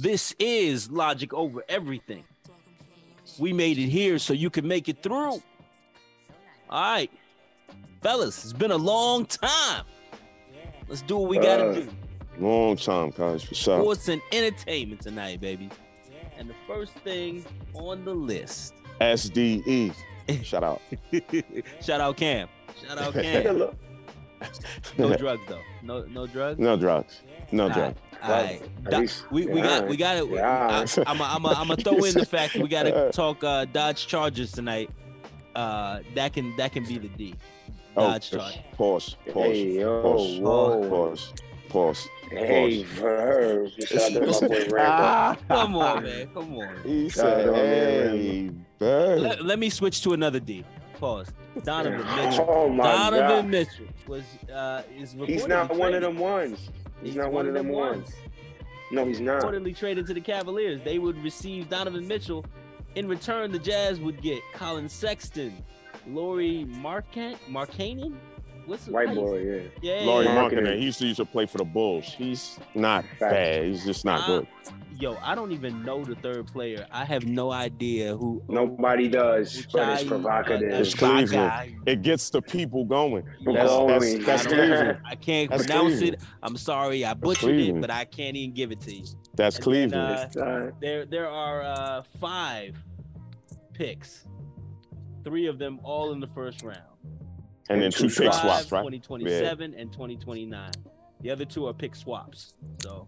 This is logic over everything. We made it here so you can make it through. All right, fellas, it's been a long time. Let's do what we gotta Uh, do. Long time, guys. For sure. Sports and entertainment tonight, baby. And the first thing on the list. SDE. Shout out. Shout out Cam. Shout out Cam. No drugs though. No no drugs. no drugs. No drugs. All right. At Doc- least- we, we yeah, got we got it. yeah. I'm I'm I'm gonna throw in the fact that we got to talk uh, Dodge Chargers tonight. Uh, that can that can be the D. Oh, Dodge Chargers. pause. Pause. Hey, yo, pause. whoa. Pause. Pause. Hey, Verb. Shout out to my boy Rambo. Come on, man. Come on. He said, to my man, "Hey, bird." Let, let me switch to another D. Pause. Donovan Mitchell. Oh my Donovan God. Mitchell was uh is He's not one of them ones. He's, not one of them ones. No, he's not. Reportedly traded to the Cavaliers. They would receive Donovan Mitchell. In return, the Jazz would get Colin Sexton, Lauri Markan Markkanen. What's the- White boy, yeah. Yeah. Lauri yeah. Marketing. Marketing. He used to used to play for the Bulls. He's not Facts. bad. He's just not Uh, good. Yo, I don't even know the third player. I have no idea who. Nobody does, but it's provocative. uh, It's Ibaka. Cleveland. It gets the people going. Yeah, That's, that's, that's I Cleveland. I can't That's pronounce Cleveland. it. I'm sorry, I butchered it, but I can't even give it to you. That's And Cleveland. It's, uh, There, there are uh, five picks. Three of them all in the first round. and then two pick swaps, right? 2027 and 2029. The other two are pick swaps. So,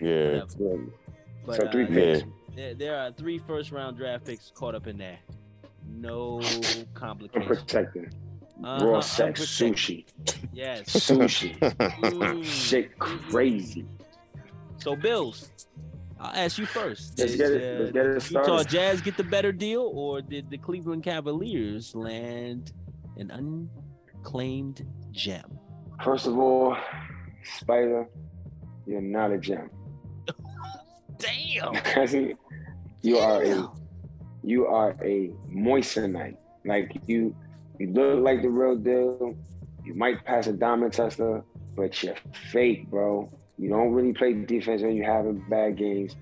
Yeah. whatever. Yeah. But, So three uh, picks. There, there are three first round draft picks caught up in there. No I'm complications. protecting. Uh-huh, Raw sex, sushi. Yes. Sushi. Mm. Shit crazy. So, Bills, I'll ask you first. Let's Did, get it- let's get it started. Utah. Jazz get the better deal, or did the Cleveland Cavaliers land an unclaimed gem? First of all, Spider, you're not a gem. Damn. you are a you are a moissanite. Like you you look like the real deal. You might pass a diamond tester, but you're fake, bro. You don't really play defense when you having bad games.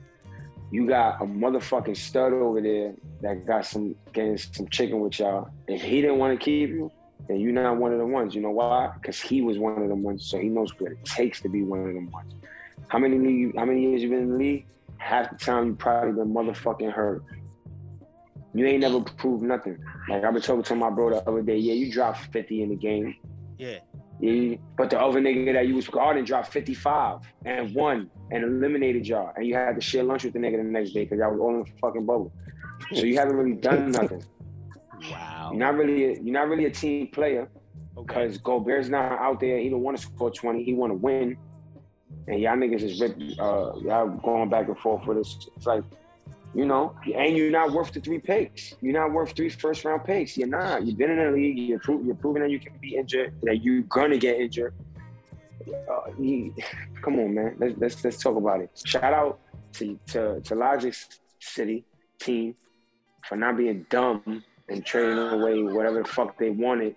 You got a motherfucking stud over there that got some getting some chicken with y'all. If he didn't want to keep you, then you're not one of the ones. You know why? Because he was one of them ones, so he knows what it takes to be one of them ones. How many how many years you been in the league? Half the time you probably been motherfucking hurt. You ain't never proved nothing. Like I've been talking to my bro the other day. Yeah, you dropped 50 in the game. Yeah. Yeah, but the other nigga that you was oh, guarding dropped 55 and won and eliminated y'all. And you had to share lunch with the nigga the next day because y'all was all in the fucking bubble. So you haven't really done nothing. Wow. You're not really a, you're not really a team player Okay. because Gobert's not out there. He don't want to score 20. He want to win. And y'all niggas is rip, uh, y'all going back and forth with us. It's like, you know, and you're not worth the three picks. You're not worth three first round picks. You're not. You've been in the league. You're, pro- you're proving that you can be injured, that you're gonna get injured. Uh, you- come on, man. Let's, let's let's talk about it. Shout out to to to Logic's City team for not being dumb and trading away whatever the fuck they wanted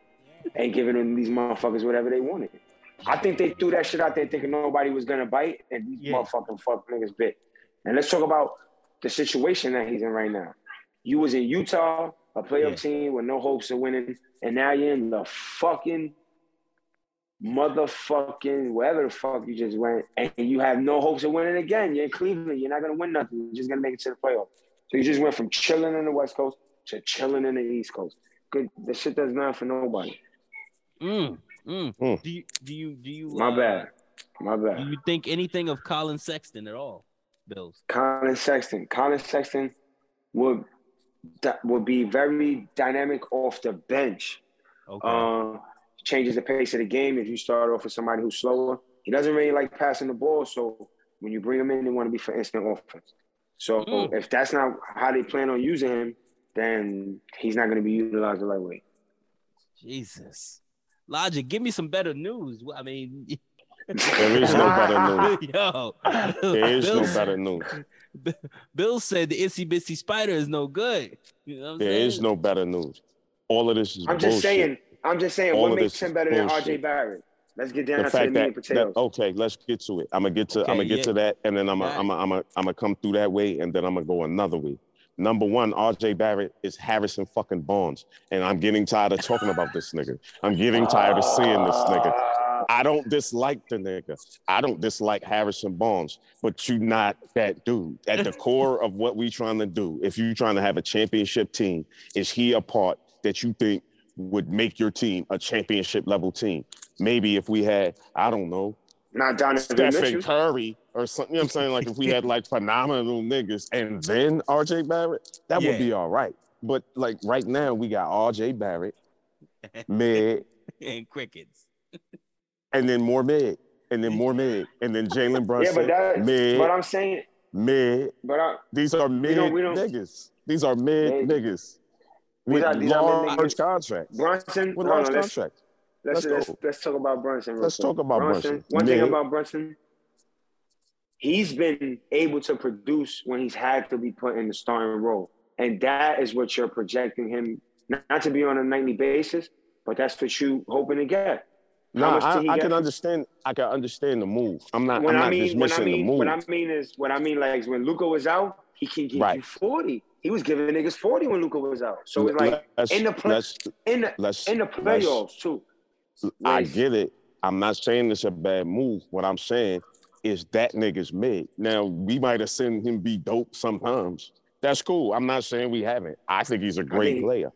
and giving them these motherfuckers whatever they wanted. I think they threw that shit out there thinking nobody was gonna bite, and these Yeah. motherfucking fuck niggas bit. And let's talk about the situation that he's in right now. You was in Utah, a playoff Yeah. team with no hopes of winning, and now you're in the fucking motherfucking wherever the fuck you just went, and you have no hopes of winning again. You're in Cleveland. You're not gonna win nothing. You're just gonna make it to the playoffs. So you just went from chilling in the West Coast to chilling in the East Coast. Good. The shit does not for nobody. Mm, mm. Mm. Do you do you do you My uh, bad. My bad. Do bad. you think anything of Colin Sexton at all, Bills? Colin Sexton. Colin Sexton would that would be very dynamic off the bench. Okay. Uh, changes the pace of the game if you start off with somebody who's slower. He doesn't really like passing the ball, so when you bring him in, they want to be for instant offense. So Mm. if that's not how they plan on using him, then he's not going to be utilized the right way. Jesus. Logic, give me some better news. I mean, There is no better news. yo, There is no Bill- better news. Bill said the itsy bitsy spider is no good. You know what I'm There saying? is no better news. All of this is I'm just saying. I'm just saying. All what makes him is better than bullshit. RJ Barrett? Let's get down the to the fact meat that, and potatoes. that okay, let's get to it. I'm gonna get to Okay, I'm gonna get yeah. to that, and then I'm gonna Got I'm gonna I'm gonna I'm gonna come through that way, and then I'm gonna go another way. Number one, RJ Barrett is Harrison fucking Barnes, and I'm getting tired of talking about this nigga. I'm getting tired of seeing this nigga. I don't dislike the nigga. I don't dislike Harrison Barnes, but you not that dude. At the core of what we trying to do, if you trying to have a championship team, is he a part that you think would make your team a championship level team? Maybe if we had, I don't know, not Donovan Stephen Mitchell. Curry or something. You know what I'm saying? Like if we had like phenomenal niggas and then RJ Barrett, that Yeah. would be all right. But like right now, we got RJ Barrett, mid, and crickets. and then more mid, and then more mid, and then Jalen Yeah, Brunson, but that. mid, But I'm saying, mid. but I, These are mid don't- we don't- niggas. These are mid Mid. niggas These with are- these are mid large niggas. contracts. Brunson. With large no, let's, contracts. Let's, Let's let's, let's talk about Brunson. Let's quick. talk about Brunson. One thing about Brunson, he's been able to produce when he's had to be put in the starting role, and that is what you're projecting him not, to be on a nightly basis, but that's what you hoping to get. Much I, I can understand. I can understand the move. I'm not. I'm I not mean, when I dismissing the move. what I mean is, what I mean like is when Luka was out, he can give Right. you forty. He was giving niggas forty when Luka was out. So it's like let's, in the play- in the in the playoffs too. I get it. I'm not saying it's a bad move. What I'm saying is that nigga's mid. Now we might have seen him be dope sometimes. That's cool. I'm not saying we haven't. I think he's a great think- player.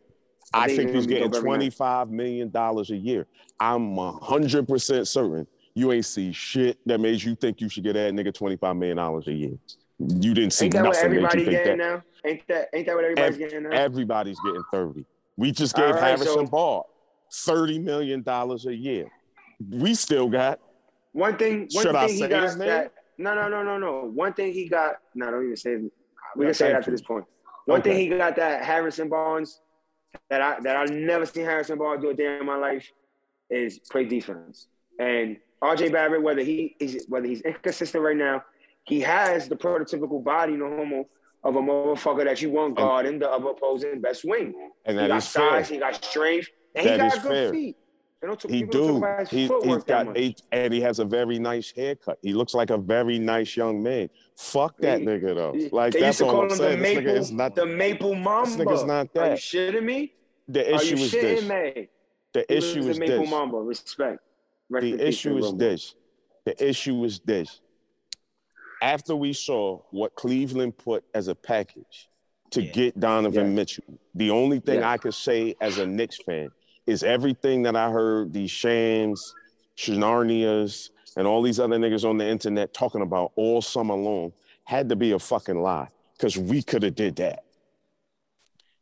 I I, think think, he's he's gonna be getting dope every night. 25 million dollars a year. I'm hundred percent certain you ain't see shit that made you think you should get that nigga 25 million dollars a year. You didn't see Ain't that nothing made you everybody think getting that. now? Ain't that ain't that what everybody's getting now? Everybody's getting 30. We just gave right, Harrison so- Ball 30 million dollars a year. We still got One thing, one Should I thing he say got his name? that no, no, no, no, no. One thing he got. No, don't even say. it. We can say it after you. this point. One thing he got that Harrison Barnes that I that I never seen Harrison Barnes do a day in my life is play defense. And RJ Barrett, whether he is whether he's inconsistent right now, he has the prototypical body, no homo, of a motherfucker that you want guarding the other opposing best wing. and He that got is fair. size, he got strength, and That he is got good fair. feet. He do. He, footwork got eight, and he has a very nice haircut. He looks like a very nice young man. Fuck that He- nigga though. Like that's all I'm him the saying. This maple, nigga is not. the maple mamba. nigga's not Are you that. shitting me? The issue is this. me? The issue the is maple this. mamba. Respect. Rest The issue is this. The issue is this. After we saw what Cleveland put as a package to Yeah. get Donovan Yes. Mitchell, the only thing Yes. I could say as a Knicks fan is everything that I heard these Shams, Charanias, and all these other niggas on the internet talking about all summer long had to be a fucking lie because we could have did that.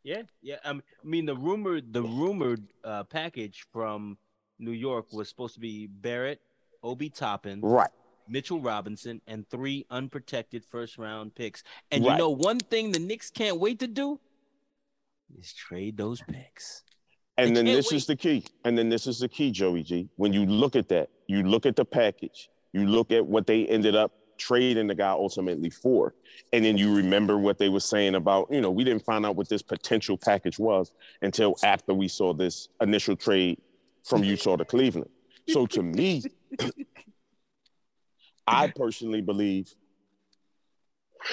Yeah, yeah. I mean, the rumored the rumored uh, package from New York was supposed to be Barrett, Obi Toppin, Right. Mitchell Robinson, and three unprotected first round picks. And you know one thing the Knicks can't wait to do is trade those picks. And then this is the key. And then this is the key, Joey G. When you look at that, you look at the package, you look at what they ended up trading the guy ultimately for. And then you remember what they were saying about, you know, we didn't find out what this potential package was until after we saw this initial trade from Utah to Cleveland. So to me, I personally believe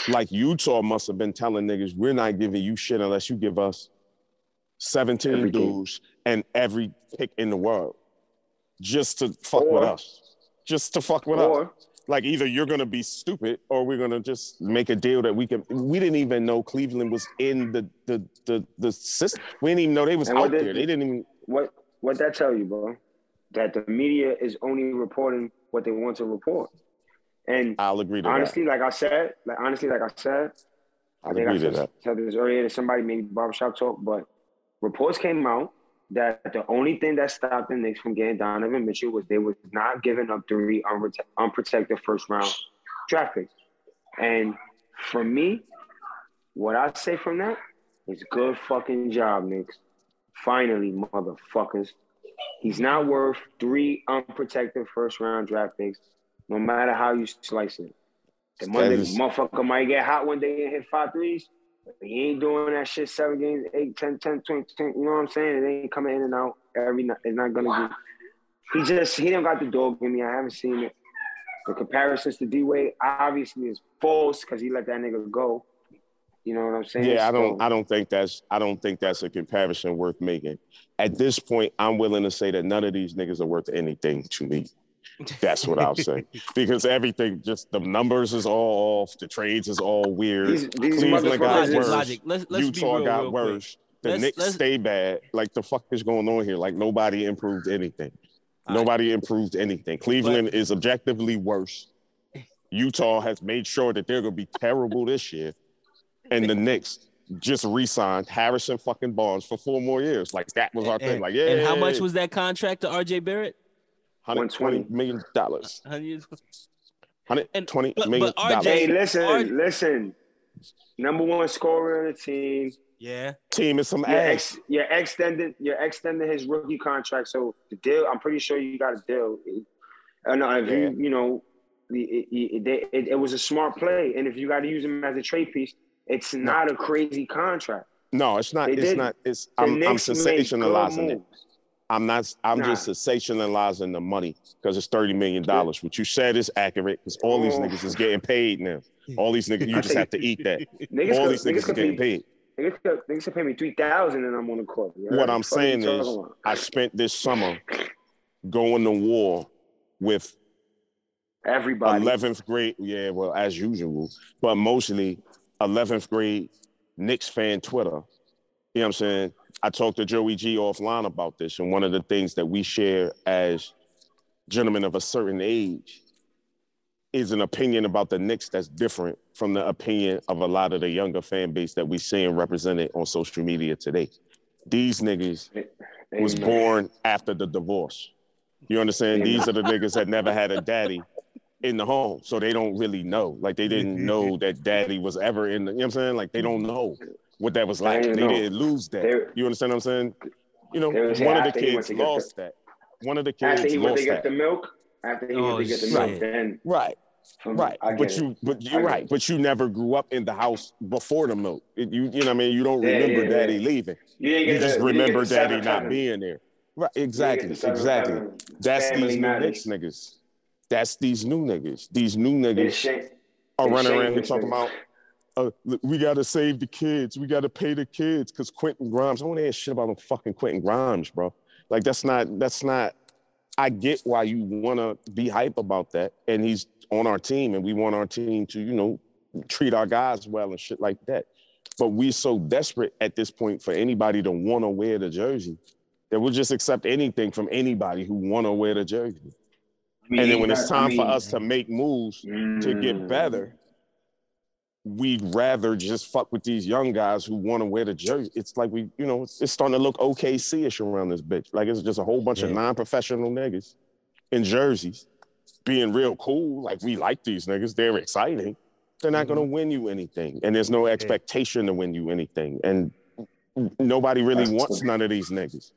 like Utah must have been telling niggas, we're not giving you shit unless you give us 17 Every game. dudes and every pick in the world just to fuck with us. Just to fuck with us. Like either you're gonna be stupid or we're gonna just make a deal that we can. We didn't even know Cleveland was in the the the the system. We didn't even know they was out did- there. They didn't even. what what that tell you, bro? That the media is only reporting what they want to report. And I'll agree to that. honestly, like I said, like honestly, like I said. I'll I think I said, that. said this earlier to somebody, maybe barbershop talk, but reports came out that the only thing that stopped the Knicks from getting Donovan Mitchell was they was not giving up three unprote- unprotected first round draft picks. And for me, what I say from that is good fucking job, Knicks. Finally, motherfuckers. He's not worth three unprotected first round draft picks, no matter how you slice it. The Monday motherfucker might get hot one day and hit five threes. He ain't doing that shit seven games, eight, 10, 10, 20, 10, You know what I'm saying? It ain't coming in and out every night. It's not gonna be. he just he didn't got the dog in me. I haven't seen it. The comparisons to D Wade obviously is false because he let that nigga go. You know what I'm saying? Yeah, I don't I don't think that's I don't think that's a comparison worth making. At this point, I'm willing to say that none of these niggas are worth anything to me. That's what I'll say. Because everything just the numbers is all off, the trades is all weird. These, these Cleveland got Logic, worse. logic. Let's let's Utah be real, got real worse. The Let's- Knicks let's- stay bad. Like the fuck is going on here? Like nobody improved anything. All right. Nobody improved anything. Cleveland is objectively worse. Utah has made sure that they're gonna be terrible this year. And the Knicks just re-signed Harrison fucking Barnes for four more years. Like that was our And, thing. Like, yeah. and how much was that contract to RJ Barrett? 120 million dollars? Hundred- 120 but- million but RJ dollars. Hey, listen, Are- listen. Number one scorer on the team. Yeah. Team is some You're, ass. ex, you're extending you're extending his rookie contract. So the deal, I'm pretty sure you got a deal. Uh, no, if Yeah. you you know, it, it, it, it was a smart play, and if you got to use him as a trade piece, it's not a crazy contract. No, it's not. They It's did. not. It's The I'm, I'm Knicks made good sensationalizing it. moves. I'm not. I'm Nah. just sensationalizing the money because it's thirty million dollars. What you said is accurate because all these Oh. niggas is getting paid now. All these niggas, you just have to eat that. Niggas all could, these niggas niggas are getting pay, paid. niggas could, niggas could pay me three thousand, and I'm on the court. You What? I'm Fuck saying is, about? I spent this summer going to war with everybody. 11th grade. Yeah, well, as usual, but mostly 11th grade Knicks fan Twitter. You know what I'm saying? I talked to Joey G offline about this, and one of the things that we share as gentlemen of a certain age is an opinion about the Knicks that's different from the opinion of a lot of the younger fan base that we seeing represented on social media today. These niggas was born after the divorce. You understand? Amen. These are the niggas that never had a daddy in the home. So they don't really know. Like they didn't mm-hmm. know that daddy was ever in the, you know what I'm saying? Like they don't know what that was like. They They, didn't know. didn't lose that. They- you understand what I'm saying? You know, was one here of the after he went kids to get the- lost that. One of the kids After he went lost to oh, get that. the milk, after he Oh, went to get the shit. milk, then Right, from, right. I But you, but you're right. it. But you never grew up in the house before the milk. It- you, you know what I mean? You don't Yeah, remember yeah, daddy yeah. leaving. you didn't You get just the, you remember get daddy not seven. being there. Right, exactly, the exactly. seven. That's Family these new matters. Knicks niggas. That's these new niggas. These new niggas are running around here talking about, uh, we gotta save the kids. We gotta pay the kids because Quentin Grimes. I want to hear shit about them fucking Quentin Grimes, bro. Like that's not. That's not. I get why you want to be hype about that, and he's on our team, and we want our team to, you know, treat our guys well and shit like that. But we're so desperate at this point for anybody to want to wear the jersey that we'll just accept anything from anybody who want to wear the jersey. I mean, And then when it's it's I time for us to make moves to get mm, better, we'd rather just fuck with these young guys who want to wear the jersey. It's like we, you know, it's, it's starting to look OKC-ish around this bitch. Like it's just a whole bunch of non-professional niggas in jerseys being real cool. Like we like these niggas. They're exciting. They're not going to mm-hmm. win you anything. And there's no expectation to win you anything. And nobody really That's wants true. none of these niggas.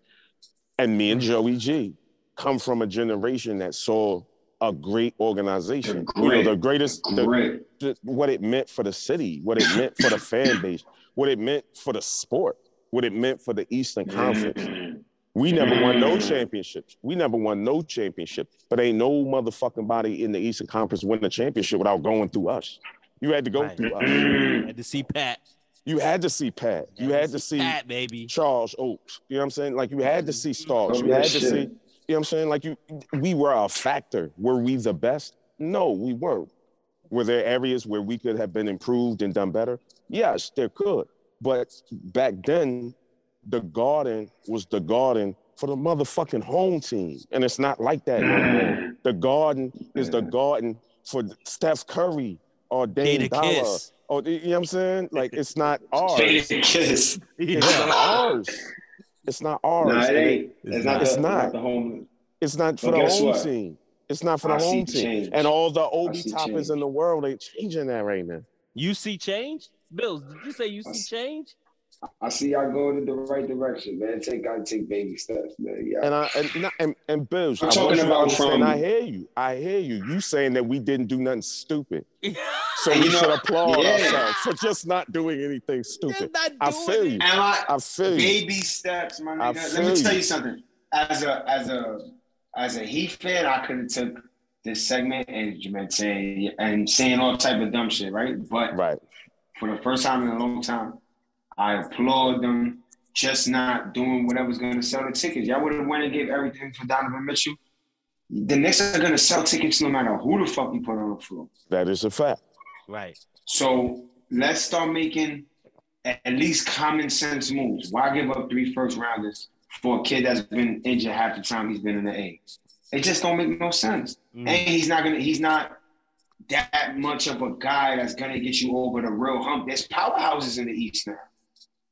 And me and mm. Joey G come from a generation that saw a great organization. You know, the greatest, the, Great. the- what it meant for the city, what it meant for the fan base, what it meant for the sport, what it meant for the Eastern Conference. Mm-hmm. We never won no mm-hmm. championships. We never won no championship. But ain't no motherfucking body in the Eastern Conference win the championship without going through us. You had to go Right. through us. Mm-hmm. Had to see Pat. You had to see Pat. You had to see Pat, baby. Charles Oaks. You know what I'm saying? Like you had to see Starks. Oh, You had that to shit. see, you know what I'm saying? Like you we were a factor. Were we the best? No, we weren't. Were there areas where we could have been improved and done better? Yes, there could. But back then, the garden was the garden for the motherfucking home team. And it's not like that no. The garden is the garden for Steph Curry or Dame Jada Dollar. Kiss. Or you know what I'm saying? Like it's not ours. Faded kiss. It's not ours. It's not ours. Nah, it ain't. It's not. It's the, not. the home. It's not for But the home what? team. It's not for the I see home team. change. And all the I Obi see Toppins change. in the world ain't changing that right now. You see change? Bills, did you say you see change? I see y'all going in the right direction, man. Take gotta take baby steps, man. Yeah. And I and not- and, and Bills, I'm talking want you to about understand, from- I hear you. I hear you. You saying that we didn't do nothing stupid. So You we know, should applaud yeah. ourselves for just not doing anything stupid. I feel you. I I feel you. baby steps, my nigga? Let me tell you. something. As a as a as a Heat fan, I could have took this segment and saying and saying all type of dumb shit, right? But Right. for the first time in a long time, I applaud them just not doing whatever's going to sell the tickets. Y'all would have went and gave everything for Donovan Mitchell. The Knicks are going to sell tickets no matter who the fuck you put on the floor. That is a fact. Right. So let's start making at at least common sense moves. Why give up three first rounders for a kid that's been injured half the time he's been in the A? It just don't make no sense. Mm. And he's not gonna. He's not that much of a guy that's gonna get you over the real hump. There's powerhouses in the East now,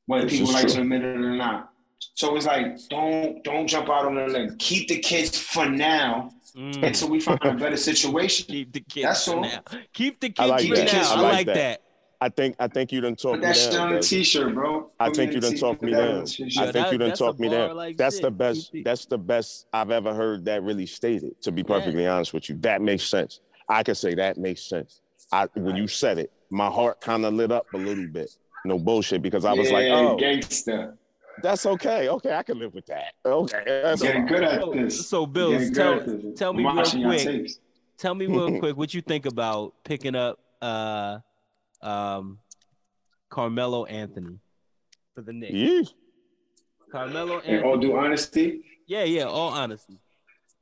whether This people like true. to admit it or not. So it's like don't don't jump out on the limb. Keep the kids for now Mm. until we find a better situation. Keep the kids That's all. now. Keep the kids I like for that. now. I I like like that. that. I think I think you done talked Put me that shit down. on a Des. t-shirt, bro. I think you a done t- talked me that down. a t-shirt. Yeah, I think that- you done that's a talked me down. like that's shit. the best. That's the best I've ever heard that really stated. To be perfectly honest with you, that makes sense. I can say that makes sense. I when you said it, my heart kind of lit up a little bit. No bullshit, because I was like, Yeah, oh, gangster. That's okay. Okay, I can live with that. Okay, that's Getting all good at So, this. so Bills, tell this. tell me I'm real quick. Tell me real quick what you think about picking up uh um Carmelo Anthony for the Knicks. Yeah. Carmelo In all due honesty, Yeah, yeah, all honesty.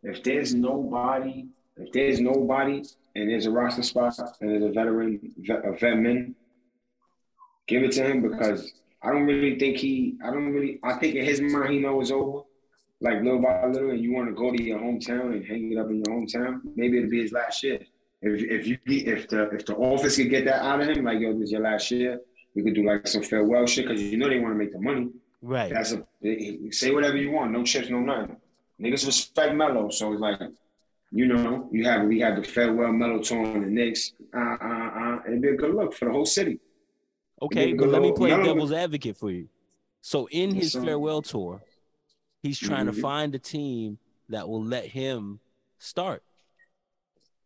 if there's nobody, if there's nobody, and there's a roster spot, and there's a veteran, vet, a vetman, give it to him because I don't really think he. I don't really. I think in his mind he knows it's over. Like little by little, and you want to go to your hometown and hang it up in your hometown. Maybe it'll be his last year. If if you if the if the office could get that out of him, like yo, this is your last year. We could do like some farewell shit because you know they want to make the money. Right. That's a say whatever you want, no chips, no nothing. Niggas respect Melo, so it's like, you know, you have we have the farewell Melo tour on the Knicks. Uh, uh, uh, it'd be a good look for the whole city. Okay, but let me play Melo- devil's advocate for you. So in his sir. farewell tour, he's trying to Mhm. find a team that will let him start.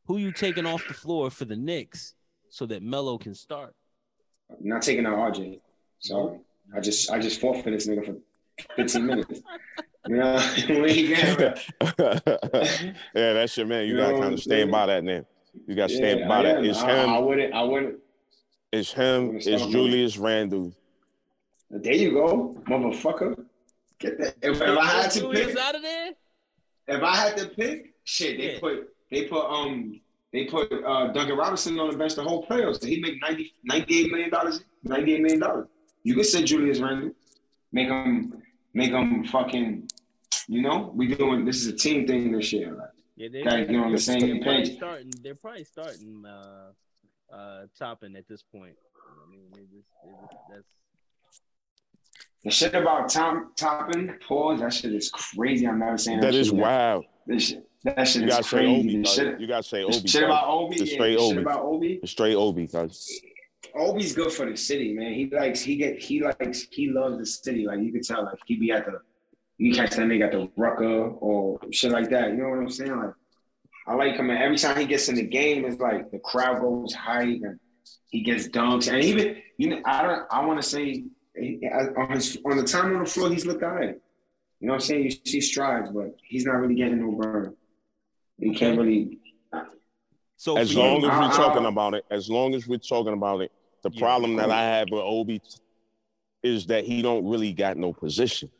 Who you taking off the floor for the Knicks so that Melo can start? I'm not taking out RJ. Sorry, I just I just fought for this nigga for 15 minutes. You know, when he get yeah, that's your man. You You gotta kind of stand by that name. You gotta stand by I that. am. It's I, I wouldn't. I wouldn't. It's him. wanna It's. Julius Randle. There you go, motherfucker. Get that. If, if I had to Julius pick, out of there? If I had to pick, shit, they Yeah. put they put um they put uh Duncan Robinson on the bench the whole playoffs. He make 90, 98 million dollars, ninety eight million dollars. You could say Julius Randle, make him make him fucking, you know, we doing this is a team thing this year. Like, Yeah, they, Gotta get on the same they're probably page. Starting, they're probably starting uh, uh, Toppin at this point. I mean, they just, they just, that's the shit about Tom Toppin, pause. That shit is crazy. I'm never saying that. That is shit. wild. This shit, that shit You is gotta say crazy. Obi. Shit, You gotta say the Obi. shit cuz. about Obi. The yeah, straight the shit Obi. about Obi. It's straight Obi, cuz. Obi's good for the city, man. He likes he get he likes he loves the city. Like you can tell, like he be at the you catch that nigga at the Rucker or shit like that. You know what I'm saying? Like I like him. And every time he gets in the game, it's like the crowd goes hype and he gets dunks. And even you know, I don't. I want to say uh, on his on the time on the floor, he's looked alright. You know what I'm saying? You see strides, but he's not really getting no burn. He can't really. so. As long you, as we're I- I- talking about it, as long as we're talking about it, the Yeah, problem that. I have with Obi is that he don't really got no position.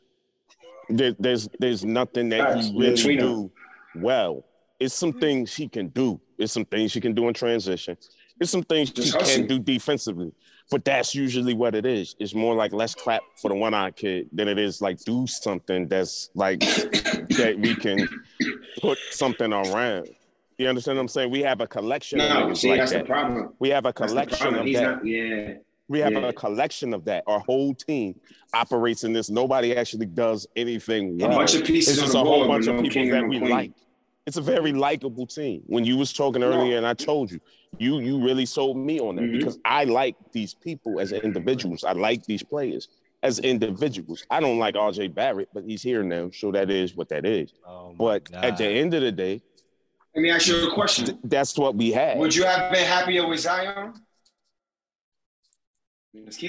There, there's there's nothing that he really do well. It's some things he can do. It's some things he can do in transition. It's some things Just he can do defensively. But that's usually what it is. It's more like let's clap for the one-eyed kid than it is like do something that's like that we can put something around. You understand what I'm saying? We have a collection of No, see, like that's that. the problem. We have a collection of He's that. not. Yeah. we have yeah. a collection of that. Our whole team operates in this. Nobody actually does anything A bunch of pieces It's just a whole bunch of people that we like. It's a very likable team. When you was talking earlier, and I told you, you you really sold me on that Mhm. because I like these people as individuals. I like these players as individuals. I don't like RJ Barrett, but he's here now, so that is what that is. Oh my But at the end of the day, Let me ask you a question. th- that's what we had. Would you have been happier with Zion?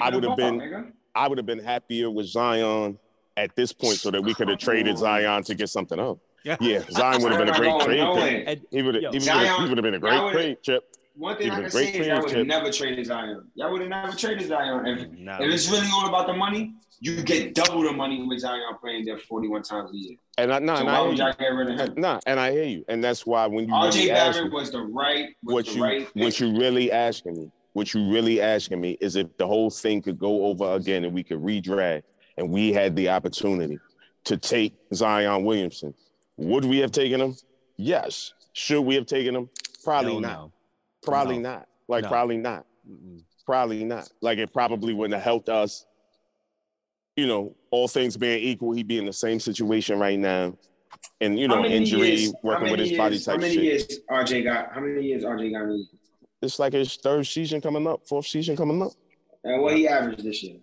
I would have been- nigga. I would have been happier with Zion at this point so that we could have traded Zion to get something else. Yeah, Zion would have been a great trade. pick. He would have. He would have been a great trade chip. One thing I can say is y'all would have never traded Zion. Y'all would have never traded Zion. If, Nah, if it's really all about the money, you get double the money with Zion playing there 41 times a year. And I, nah, So and why I would hear y'all get rid of him? Nah, and I hear you, and that's why when you RJ really Barrett was the right, was what the you right what you really asking me, what you really asking me is if the whole thing could go over again and we could redraft, and we had the opportunity to take Zion Williamson, would we have taken him? Yes. Should we have taken him? Probably hell not. no. Probably No. not. Like No. probably not. Mm-mm. Probably not. Like it probably wouldn't have helped us. You know, all things being equal, he'd be in the same situation right now. And you know, injury, years- working with many his body type How many shit. years RJ got? How many years RJ got? in the league? It's like his third season coming up, fourth season coming up. And what he averaged this year?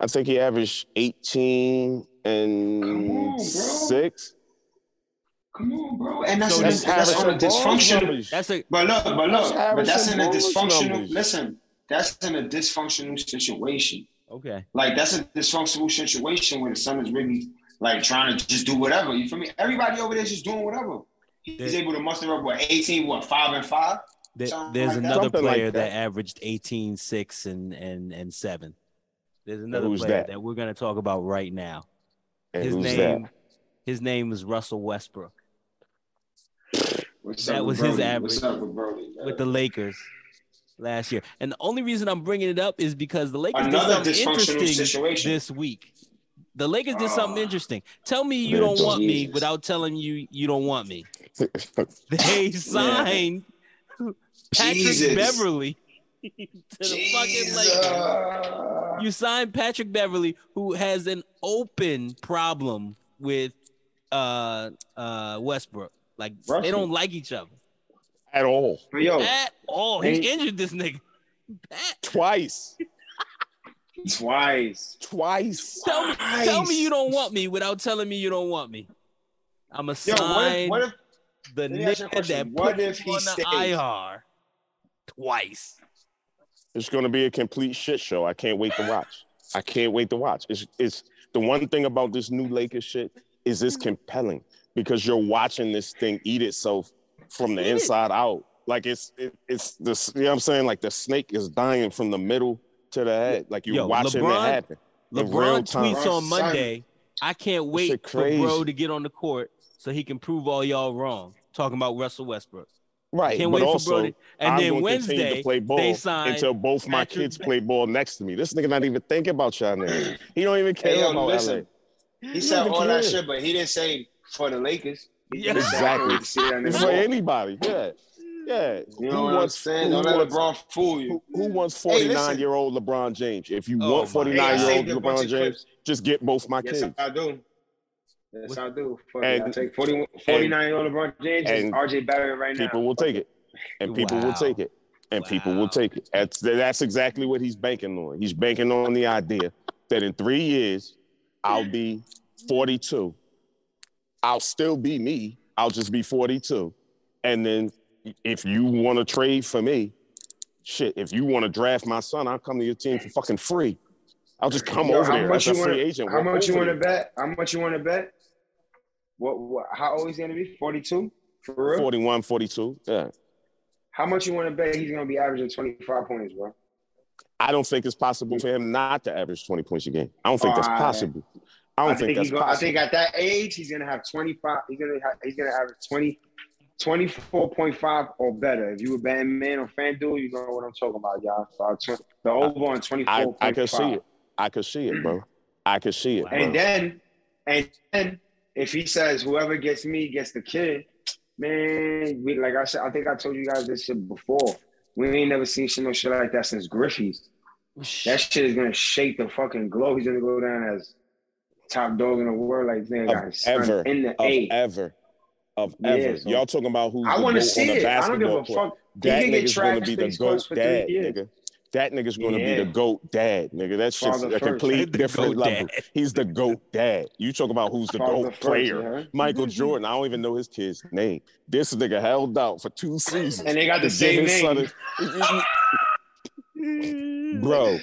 I think he averaged 18 and Come on, bro. six. Come on, bro. And that's, So in a, that's that's on a Harrison dysfunctional. That's a But look, but That's look, but that's in a Harrison dysfunctional. numbers. Listen, that's in a dysfunctional situation. okay. Like that's a dysfunctional situation where the son is really like trying to just do whatever. You feel me? Everybody over there is just doing whatever. He's There- able to muster up what 18, what five and five. There- there's like that. another like player that. that. averaged 18, 6, and and and seven. There's another who's player that? that? we're gonna talk about right now. And his who's name, his name is Russell Westbrook What's That was with his Brodie? average What's up with Brodie? with the Lakers last year. And the only reason I'm bringing it up is because the Lakers Another did something interesting situation. this week. The Lakers did something Ah. interesting. Tell me you don't want me without telling you you don't want me. that? They signed Patrick Jesus. Beverley to the fucking Lakers. Jesus. You signed Patrick Beverley, who has an open problem with uh uh Westbrook. Like they don't like each other At all. But yo, at all. He Hey. injured this nigga. Pat, Twice. twice. Twice. tell me, tell me you don't want me without telling me you don't want me. I'm a Yo, what sign if, what if the let me ask you a nigga that What put if you he on the? IR twice. It's gonna be a complete shit show. I can't wait to watch. I can't wait to watch. It's it's the one thing about this new Lakers shit is it's compelling because you're watching this thing eat itself from the inside out. Like it's it, it's this you know what I'm saying? Like the snake is dying from the middle to the head. Like you're Yo, watching LeBron- it happen. in real LeBron time. tweets on Monday, I can't wait for bro to get on the court so he can prove all y'all wrong. Talking about Russell Westbrook. Right. Can't but wait also for Brodie. And I'm then gonna continue Wednesday, to play ball they signed until both my Patrick kids play ball next to me. This nigga not even thinking about y'all niggas. He don't even care Hey, yo, about listen. LA. He said even all that shit, but he didn't say for the Lakers. Yeah. Exactly. "Oh, you see that in It's the for anybody. Yeah. Yeah. You know Who what I'm wants- saying? who Don't let wants- LeBron fool you. Who, who wants 49 listen. year old LeBron James? If you Oh, want 49 Hey, I year old saved a bunch LeBron James, clips. just get both my Yes, kids. I do. Yes, I do. Fuck it. And- I take 49 year old LeBron James and, and RJ Barrett right now. People will take it. And people will take it. And people will take it. That's that's exactly what he's banking on. He's banking on the idea that in three years, I'll be 42. I'll still be me. I'll just be 42. And then if you want to trade for me, shit, if you want to draft my son, I'll come to your team for fucking free. I'll just come Yo, over how there much as a you free wanna- agent. How much you want to bet? How much you want to bet? What, what? How old is he gonna be? Forty two. For real? 41, 42. Yeah. How much you want to bet he's gonna be averaging twenty five points, bro? I don't think it's possible for him not to average 20 points a game. I don't think that's possible. I don't think, he's that's gonna, I think at that age he's gonna have twenty five. He's gonna have, he's gonna average 20, 24.5 or better. If you were betting man on FanDuel, you know what I'm talking about, y'all. So uh, tw- the over on twenty I, four. I could see it. I could see it, bro. I could see it. Wow. Bro. And then, and then, if he says whoever gets me gets the kid, man, we like I said, I think I told you guys this shit before. We ain't never seen shit no shit like that since Griffey's. That shit is gonna shake the fucking globe. He's gonna go down as top dog in the world. Like man, Of got his ever, in the of A. ever, of Yeah, ever. so- Y'all talking about who's I want to see the it. I don't give a court. fuck. That he can get nigga's gonna be the GOAT points dad, nigga. That nigga's gonna be the GOAT dad, nigga. That's just a complete different GOAT level. dad. He's the GOAT dad. You talk about who's the Father GOAT first, player. yeah. Michael Jordan. I don't even know his kid's name. This nigga held out for two seasons. And they got the same son name. a- Bro,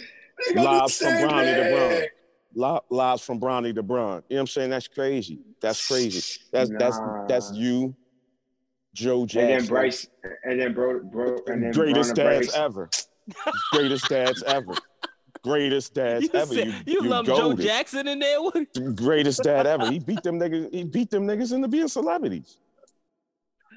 They got the Lobs from same Bronny to name. Bron. Li- Lives from Bronny to Bron. You know what I'm saying? That's crazy. That's crazy. That's that's that's you, Joe Jackson, And then Jackson. Bryce, and then bro, bro, and then greatest Bron dads ever. greatest dads ever. Greatest dads You, ever. said, you you, you lump Joe. Jackson in there? What? Greatest dad ever. He beat them niggas. He beat them niggas into being celebrities.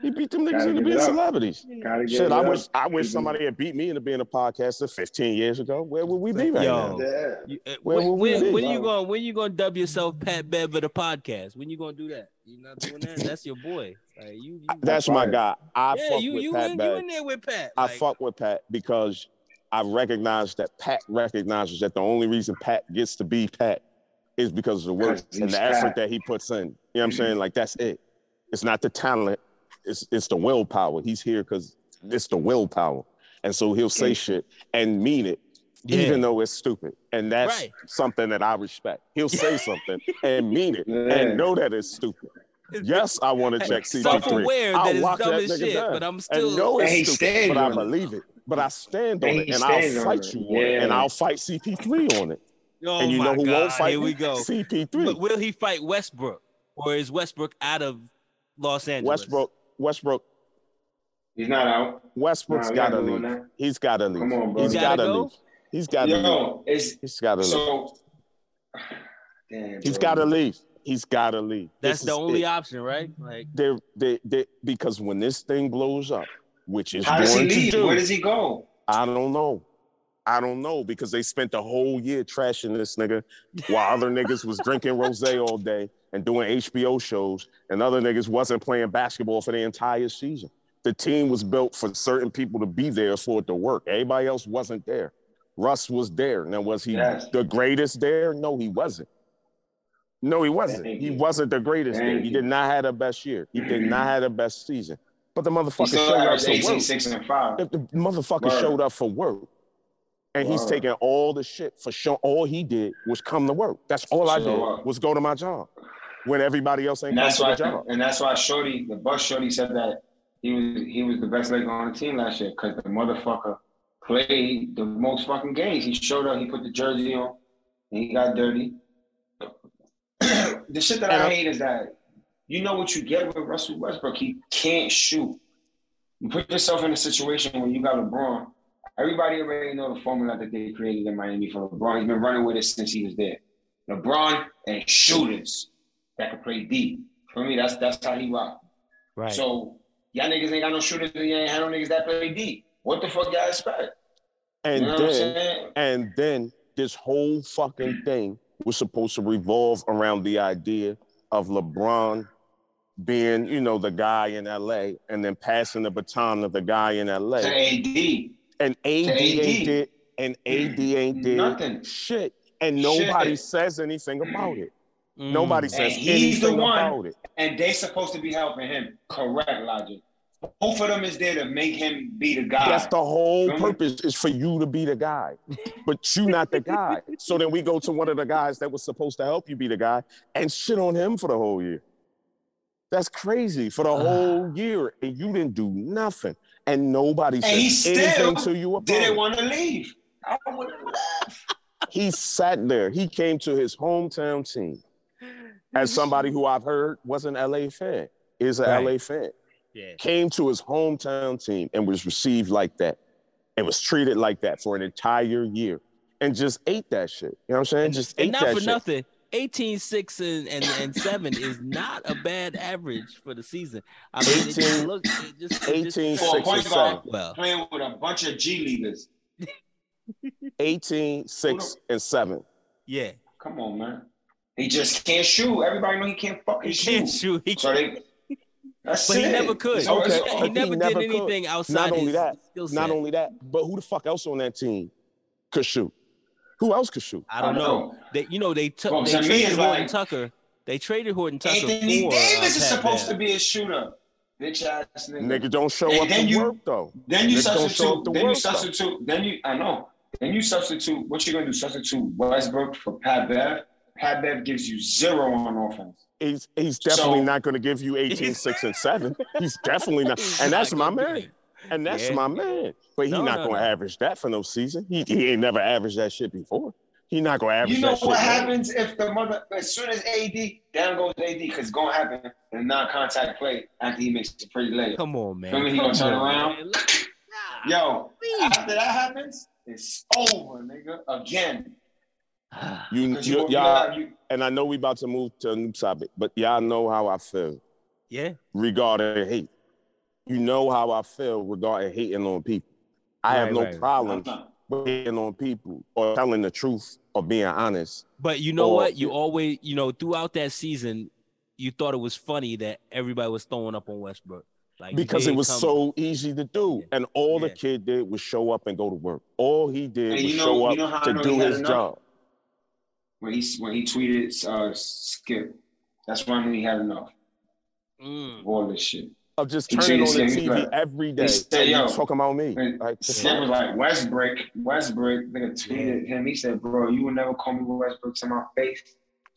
He beat them niggas into being celebrities. Shit, I wish I wish somebody had beat me into being a podcaster 15 years ago. Where would we be right Yo. now? Yeah. You, uh, Where when will we when, be? when you Wow. going when you gonna dub yourself Pat Bev of the podcast? When you gonna do that? You're not doing that? That's your boy. Like, you, you That's my guy. I yeah, fuck you with you Pat in, you in there with Pat. I Like, fuck with Pat because I recognize that Pat recognizes that the only reason Pat gets to be Pat is because of the work and he's the effort Pat. that he puts in. You know what I'm saying? Like that's it. It's not the talent. It's it's the willpower. He's here because it's the willpower. And so he'll say Okay. shit and mean it, Yeah. even though it's stupid. And that's Right. something that I respect. He'll say something and mean it Yeah. and know that it's stupid. Yes, I want to check CP3. self-aware I'll that it's lock dumb that as shit, down but I'm and still know And it's he stupid, stands but I believe it. But I stand on And it, and I'll fight it. you on it, and I'll fight CP3 on it. Oh and you my know who God, won't fight Here we go. CP3. But will he fight Westbrook, or is Westbrook out of Los Angeles? Westbrook, Westbrook, He's not out. Westbrook's Nah, got to leave. go. He's got to leave. Come on, bro. He got gotta to go? leave. He's got to leave. Yo, it's He's got to leave. so. Damn. He's bro. got to leave. He's got to leave. That's This the only it. option, right? Like, They're, they, they, because when this thing blows up, which is How does he leave? do, Where does he go? I don't know. I don't know because they spent the whole year trashing this nigga while other niggas was drinking rosé all day and doing HBO shows, and other niggas wasn't playing basketball for the entire season. The team was built for certain people to be there for it to work. Everybody else wasn't there. Russ was there. Now, was he Yes. the greatest there? No, he wasn't. No, he wasn't. He wasn't the greatest there. He did not have the best year. He did not mm-hmm. have the best season. But the motherfucker showed up for 18, work. 6, and 5. The, the motherfucker Word. showed up for work. And he's taking all the shit for show. All he did was come to work. That's all I did was go to my job. When everybody else ain't And that's why, job. and that's why Shorty, the bus Shorty, said that he was he was the best leg on the team last year because the motherfucker played the most fucking games. He showed up, he put the jersey on, and he got dirty. the shit that I- hate is that you know what you get with Russell Westbrook. He can't shoot. You put yourself in a situation when you got LeBron. Everybody already know the formula that they created in Miami for LeBron. He's been running with it since he was there. LeBron and shooters that can play deep. For me, that's that's how he rock. right? So y'all niggas ain't got no shooters and y'all ain't had no niggas that play deep. What the fuck y'all expect? And you know then and then this whole fucking thing was supposed to revolve around the idea of LeBron being, you know, the guy in LA and then passing the baton to the guy in LA. To AD. And AD AD. ain't did and AD ain't did Nothing. shit. And nobody Shit. says anything about it. Mm. Nobody says he's the one-. And they supposed to be helping him. Correct, Logic. Both of them is there to make him be the guy. That's the whole Remember? purpose is for you to be the guy, but you not the guy. So then we go to one of the guys that was supposed to help you be the guy and shit on him for the whole year. That's crazy for the whole year, and you didn't do nothing, and nobody And said he still anything to you about Didn't want to leave. I would have left. He sat there. He came to his hometown team as mm-hmm. somebody who I've heard was an LA fan, is an Right. LA fan. yeah. came to his hometown team and was received like that and was treated like that for an entire year and just ate that shit. You know what I'm saying? Just And ate not that for shit. nothing. 18, 6, and, and, and 7 is not a bad average for the season. I mean, it just 18 look, it just, it 18, just, For a 6, and point 7. well, playing with a bunch of G Leaguers. 18, 6, and 7. yeah. Come on, man. He just can't shoot. Everybody know he can't fucking He shoot. can't shoot. He So they, that's but he never could. It's Okay. all- He He never never did could. anything outside Not only that, skill set. Not only that, but who the fuck else on that team could shoot? Who else could shoot? I don't know. They, you know, they took Well, they to me, traded Horton like- Tucker. They traded Horton Tucker Anthony for Davis uh, is supposed Bev. to be a shooter. Bitch ass nigga. Nigga don't show And up then to you- work though. Then you Niggas substitute. up to Then you work, though. substitute. Then you. I know. Then you substitute. What you gonna do? Substitute Westbrook for Pat Bev. Pat Bev gives you zero on offense. He's he's definitely So- not going to give you 18, 6, and 7. He's definitely not. And that's my man. And that's Yeah. my man. But he's No, not no, going to no. average that for no season. He, he ain't never averaged that shit before. He not gonna average You know that shit, what man. happens if the mother as soon as AD down goes AD because it's gonna happen in a non-contact play after he makes a pretty layup. Come on, man. Feel me? He gonna turn around? man. Yo, Please. after that happens, it's over, nigga. Again. You, you, you, you, y'all, you, and I know we about to move to a new topic, but y'all know how I feel yeah. regarding hate. You know how I feel regarding hating on people. I have no right. problem with hating on people or telling the truth or being honest. But you know Or- what? You always, you know, throughout that season, you thought it was funny that everybody was throwing up on Westbrook. Like because it was come- so easy to do. Yeah. And all the kid did was show up and go to work. All he did And was you know- show you up know to do his enough? job. When he when he tweeted uh, Skip, that's when I knew he had enough Mm. all this shit. Of just turning on the TV said- every day. said, and you yo, talking about me. Like, Skip was like Westbrook. Westbrook, nigga tweeted him. He said, "Bro, you will never call me Westbrook to my face."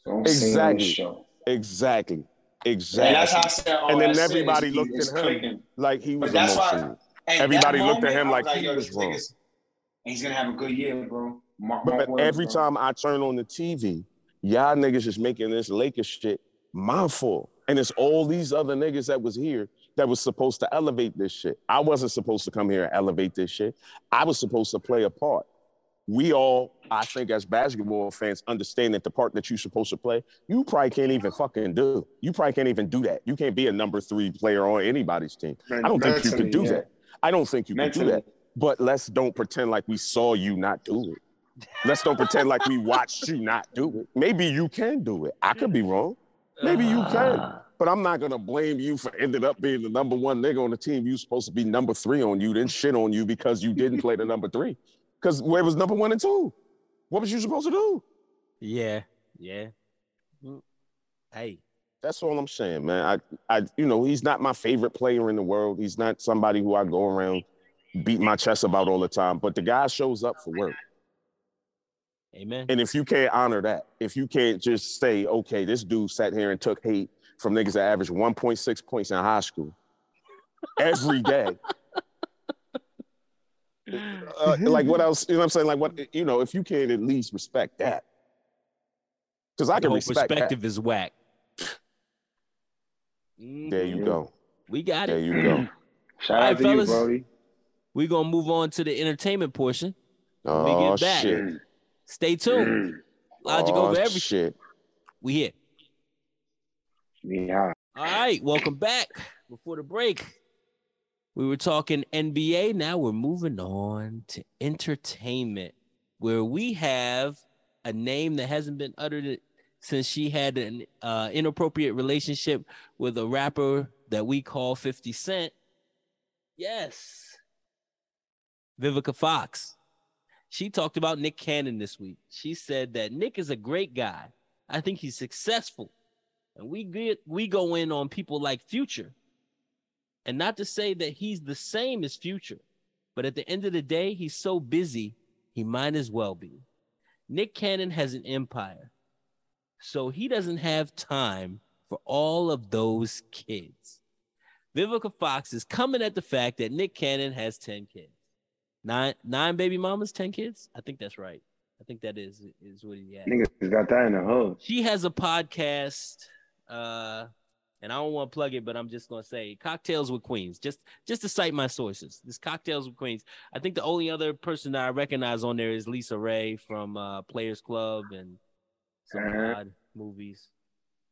So don't say on the Exactly. exactly. And that's how I Exactly. said, oh, And then everybody looked at him. clicking. Like he was But that's why- emotional. Everybody that looked at him I like he was wrong. He's gonna have a good year, bro. Mark But words, every time I turn on the TV, y'all niggas is making this Lakers shit my fault. And it's all these other niggas that was here that was supposed to elevate this shit. I wasn't supposed to come here and elevate this shit. I was supposed to play a part. We all, I think, as basketball fans, understand that the part that you're supposed to play, you probably can't even fucking do. You probably can't even do that. You can't be a number three player on anybody's team. I don't think you could do yeah. that. I don't think you could do that. But let's don't pretend like we saw you not do it. Let's don't pretend like we watched you not do it. Maybe you can do it. I could be wrong. Maybe you can. Ah. But I'm not gonna blame you for ended up being the number one nigga on the team. You supposed to be number three on you, then shit on you because you didn't play the number three. Because where was number one and two? What was you supposed to do? Yeah, yeah. Mm. Hey, That's all I'm saying, man. I, I, you know, he's not my favorite player in the world. He's not somebody who I go around beat my chest about all the time. But the guy shows up for work. Amen. And if you can't honor that, if you can't just say, okay, this dude sat here and took hate from niggas that averaged 1.6 points in high school every day. Uh, like what mm-hmm. else? You know what I'm saying? Like what you know, if you can't at least respect that. Because I can whole respect that. perspective is whack. There you go. Mm-hmm. We got There it. There you mm-hmm. go. Shout All out to fellas. you, Brodie. We're gonna move on to the entertainment portion. When we Oh get back, shit. Stay tuned. Mm. Logic oh, over everything. shit. We here. Yeah. All right, welcome back. Before the break, we were talking NBA. Now we're moving on to entertainment, where we have a name that hasn't been uttered since she had an uh, inappropriate relationship with a rapper that we call 50 Cent. Yes, Vivica Fox. She talked about Nick Cannon this week. She said that Nick is a great guy. I think he's successful. And we get we go in on people like Future. And not to say that he's the same as Future, but at the end of the day, he's so busy, he might as well be. Nick Cannon has an empire. So he doesn't have time for all of those kids. Vivica Fox is coming at the fact that Nick Cannon has 10 kids. Nine nine baby mamas, 10 kids? I think that's right. I think that is is what he has Niggas got that in the hood. she has a podcast uh and i don't want to plug it but i'm just to say cocktails with queens just just to cite my sources this cocktails with queens i think the only other person that i recognize on there is LisaRaye from uh players club and some Uh-huh. odd movies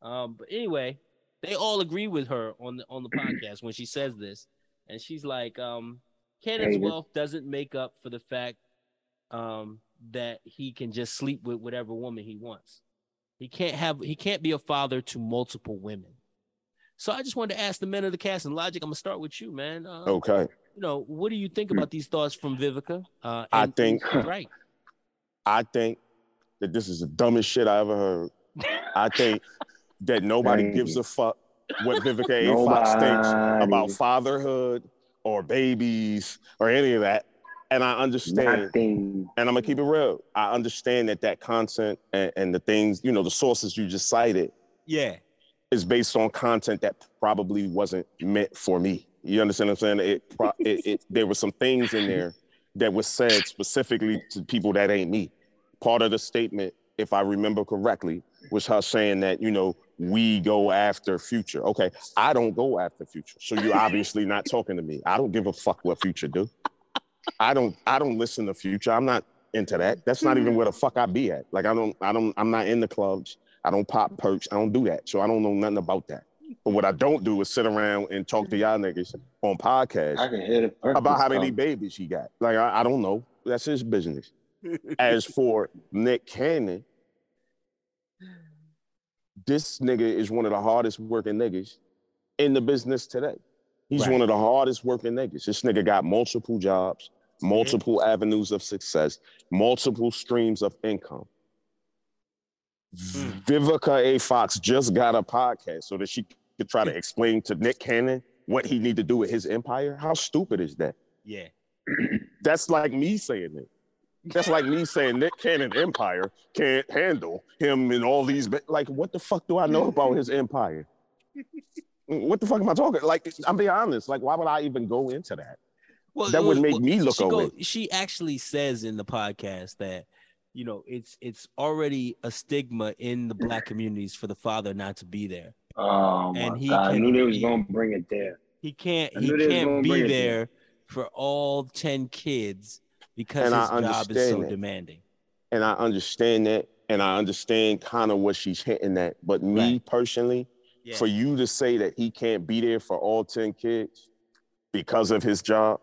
um but anyway they all agree with her on the on the podcast when she says this and she's like um cannon's wealth doesn't make up for the fact um that he can just sleep with whatever woman he wants he can't have he can't be a father to multiple women. So I just wanted to ask the men of the cast and logic. I'm gonna start with you, man. Uh, Okay. You know, what do you think about these thoughts from Vivica? Uh, I think- right. I think that this is the dumbest shit I ever heard. I think that nobody gives a fuck what Vivica A. Fox thinks about fatherhood or babies or any of that. And I understand, Nothing. and I'm gonna keep it real. I understand that that content and, and the things, you know, the sources you just cited Yeah. is based on content that probably wasn't meant for me. You understand what I'm saying? It, pro- it, it there were some things in there that was said specifically to people that ain't me. part of the statement, if I remember correctly, was her saying that, you know, we go after future. Okay, I don't go after future. So you're obviously not talking to me. I don't give a fuck what future do. I don't I don't listen to future. I'm not into that. That's not even hmm. where the fuck I be at. Like I don't I don't I'm not in the clubs. I don't pop perks. I don't do that. So I don't know nothing about that. But what I don't do is sit around and talk to y'all niggas on podcasts I can hear the about how many babies he got. Like I, I don't know. That's his business. As for Nick Cannon, this nigga is one of the hardest working niggas in the business today. He's Right. one of the hardest working niggas. This nigga got multiple jobs, multiple avenues of success, multiple streams of income. Mm. Vivica A. Fox just got a podcast so that she could try to explain to Nick Cannon what he need to do with his empire. How stupid is that? Yeah. That's like me saying it. That's like me saying Nick Cannon Empire can't handle him and all these. Like, what the fuck do I know about his empire? What the fuck am I talking? Like, I'm being honest. Like, why would I even go into that? Well, That would make well, me look she away. she actually says in the podcast that you know it's it's already a stigma in the black communities for the father not to be there. Oh my And he god! I knew they was he- gonna bring it there. He can't he knew they was can't be bring it there for all ten kids because And I his job is so understand that. demanding. And I understand that. And I understand kind of what she's hitting at. But me Right. personally, Yeah. for you to say that he can't be there for all 10 kids because of his job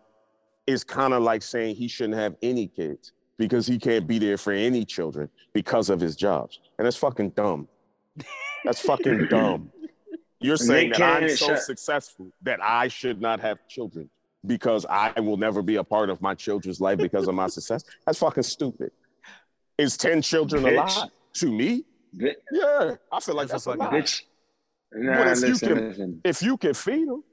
is kind of like saying he shouldn't have any kids because he can't be there for any children because of his jobs. And that's fucking dumb. That's fucking dumb. You're saying Nick that I'm so shut- successful that I should not have children because I will never be a part of my children's life because of my success. That's fucking stupid. Is 10 children a lot to me? Bi- Yeah, I feel like That's that's, a a lot. Bitch. Nah, But if you can- listen. If you can feed them,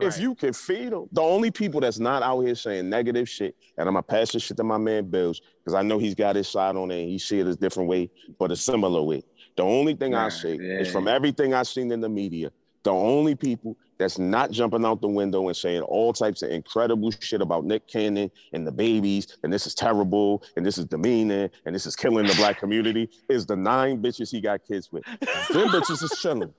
if you can feed them, the only people that's not out here saying negative shit, and I'm gonna pass this shit to my man Bills, because I know he's got his side on it and he see it a different way, but a similar way. The only thing I Nah, say yeah. is from everything I've seen in the media, the only people that's not jumping out the window and saying all types of incredible shit about Nick Cannon and the babies, and this is terrible, and this is demeaning, and this is killing the black community, is the nine bitches he got kids with. Them bitches is chilling.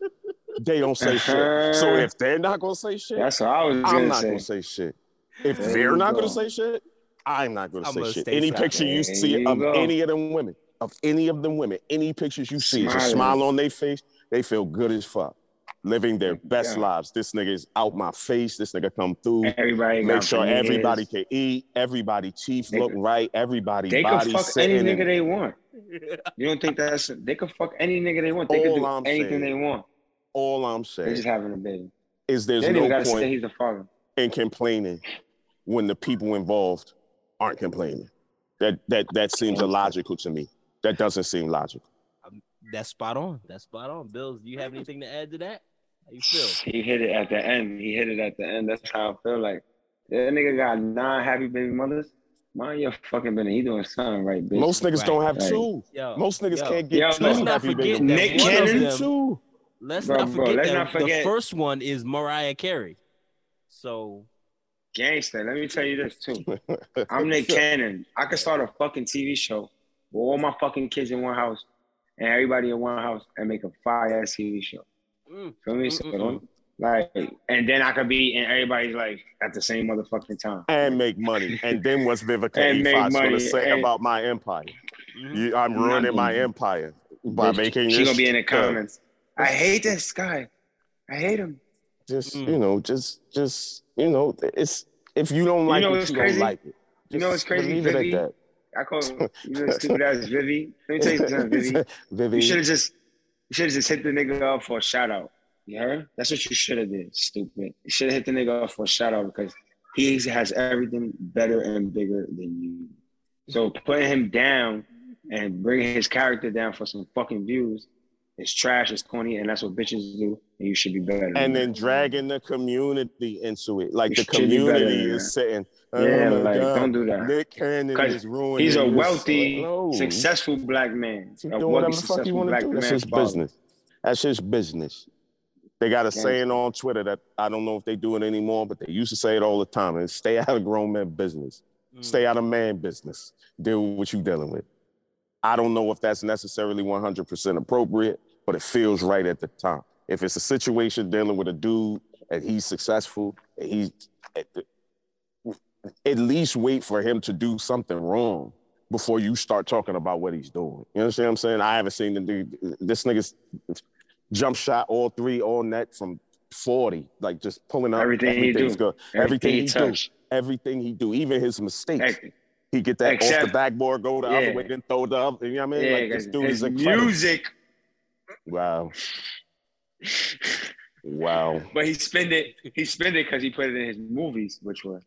They don't say shit. So uh-huh. if they're not gonna say shit, That's what I was I'm not say. gonna say shit. If There they're not go. gonna say shit, I'm not gonna I'm say gonna shit. Any silent. picture you There see you of go. any of them women, of any of them women, any pictures you see, is a smile on their face, they feel good as fuck. Living their best Yeah. lives. This nigga is out my face. This nigga come through. Everybody Make sure veneers. everybody can eat. Everybody teeth They look could- right. Everybody They can fuck any nigga and- they want. You don't think that's they can fuck any nigga they want. They can All do I'm anything saying they want. all I'm They saying just having a baby. is there's They no point say he's the father. and complaining when the people involved aren't complaining. That that that seems illogical to me. That doesn't seem logical. That's spot on. That's spot on. Bills, do you have anything to add to that? How you feel? He hit it at the end. He hit it at the end. That's how I feel like. That nigga got nine happy baby mothers. Mind your fucking business. He doing something right, bitch. Most niggas Right, don't have right. two. Yo, Most niggas yo, can't get Yo, two. let's not happy forget babies. that Nick Cannon? of them, Two. let's Bro, not bro, forget let's that not forget- the first one is Mariah Carey. So Gangster. Let me tell you this too. I'm Nick Cannon. I could start a fucking TV show with all my fucking kids in one house and everybody in one house and make a fire ass TV show. mm, Feel me? Mm, So, mm, mm. like, and then I could be in everybody's life at the same motherfucking time. and make money. And then what's Vivica And A. make Fox gonna say and- about my empire? mhm. You, I'm ruining my gonna- empire by Bitch, making she this. gonna be in the uh, comments. I hate this guy. I hate him. just Mm. you know, just just you know, it's if you don't like know it, you crazy? don't like it. You know what's crazy, Leave it Vivi? at I call him, you know stupid ass Vivi. Let me tell you something, Vivi. Vivi, You should have just you should have just hit the nigga up for a shout out. You heard? That's what you should have did, stupid. You should have hit the nigga up for a shout out because he has everything better and bigger than you. So putting him down and bringing his character down for some fucking views is trash, it's corny, and that's what bitches do, and you should be better. and then dragging the community into it. Like You the should be better community is oh Yeah, my like, God, don't do that. Nick Cannon 'Cause is ruining. He's a this." wealthy, No. successful black man. Keep A wealthy, whatever the fuck successful you want to black do. That's man's his business. That's his business. They got a Gangster. saying on Twitter that I don't know if they do it anymore, but they used to say it all the time. And stay out of grown man business. Mm. Stay out of man business. Deal with what you're dealing with. I don't know if that's necessarily 100% appropriate, but it feels right at the time. If it's a situation dealing with a dude and he's successful, and he's at least wait for him to do something wrong before you start talking about what he's doing. You understand what I'm saying? I haven't seen the dude. This nigga's jump shot all three, all net from 40, like just pulling up. Everything he do. Good. Everything Everything, he he, do. touch. Everything he do, even his mistakes. Ex- He get that off the backboard, go the Yeah. other way, then throw the other. You know what I mean? Yeah, like this dude his is incredible. music, Wow. Wow. but he spend it. He spend it because he put it in his movies, which was.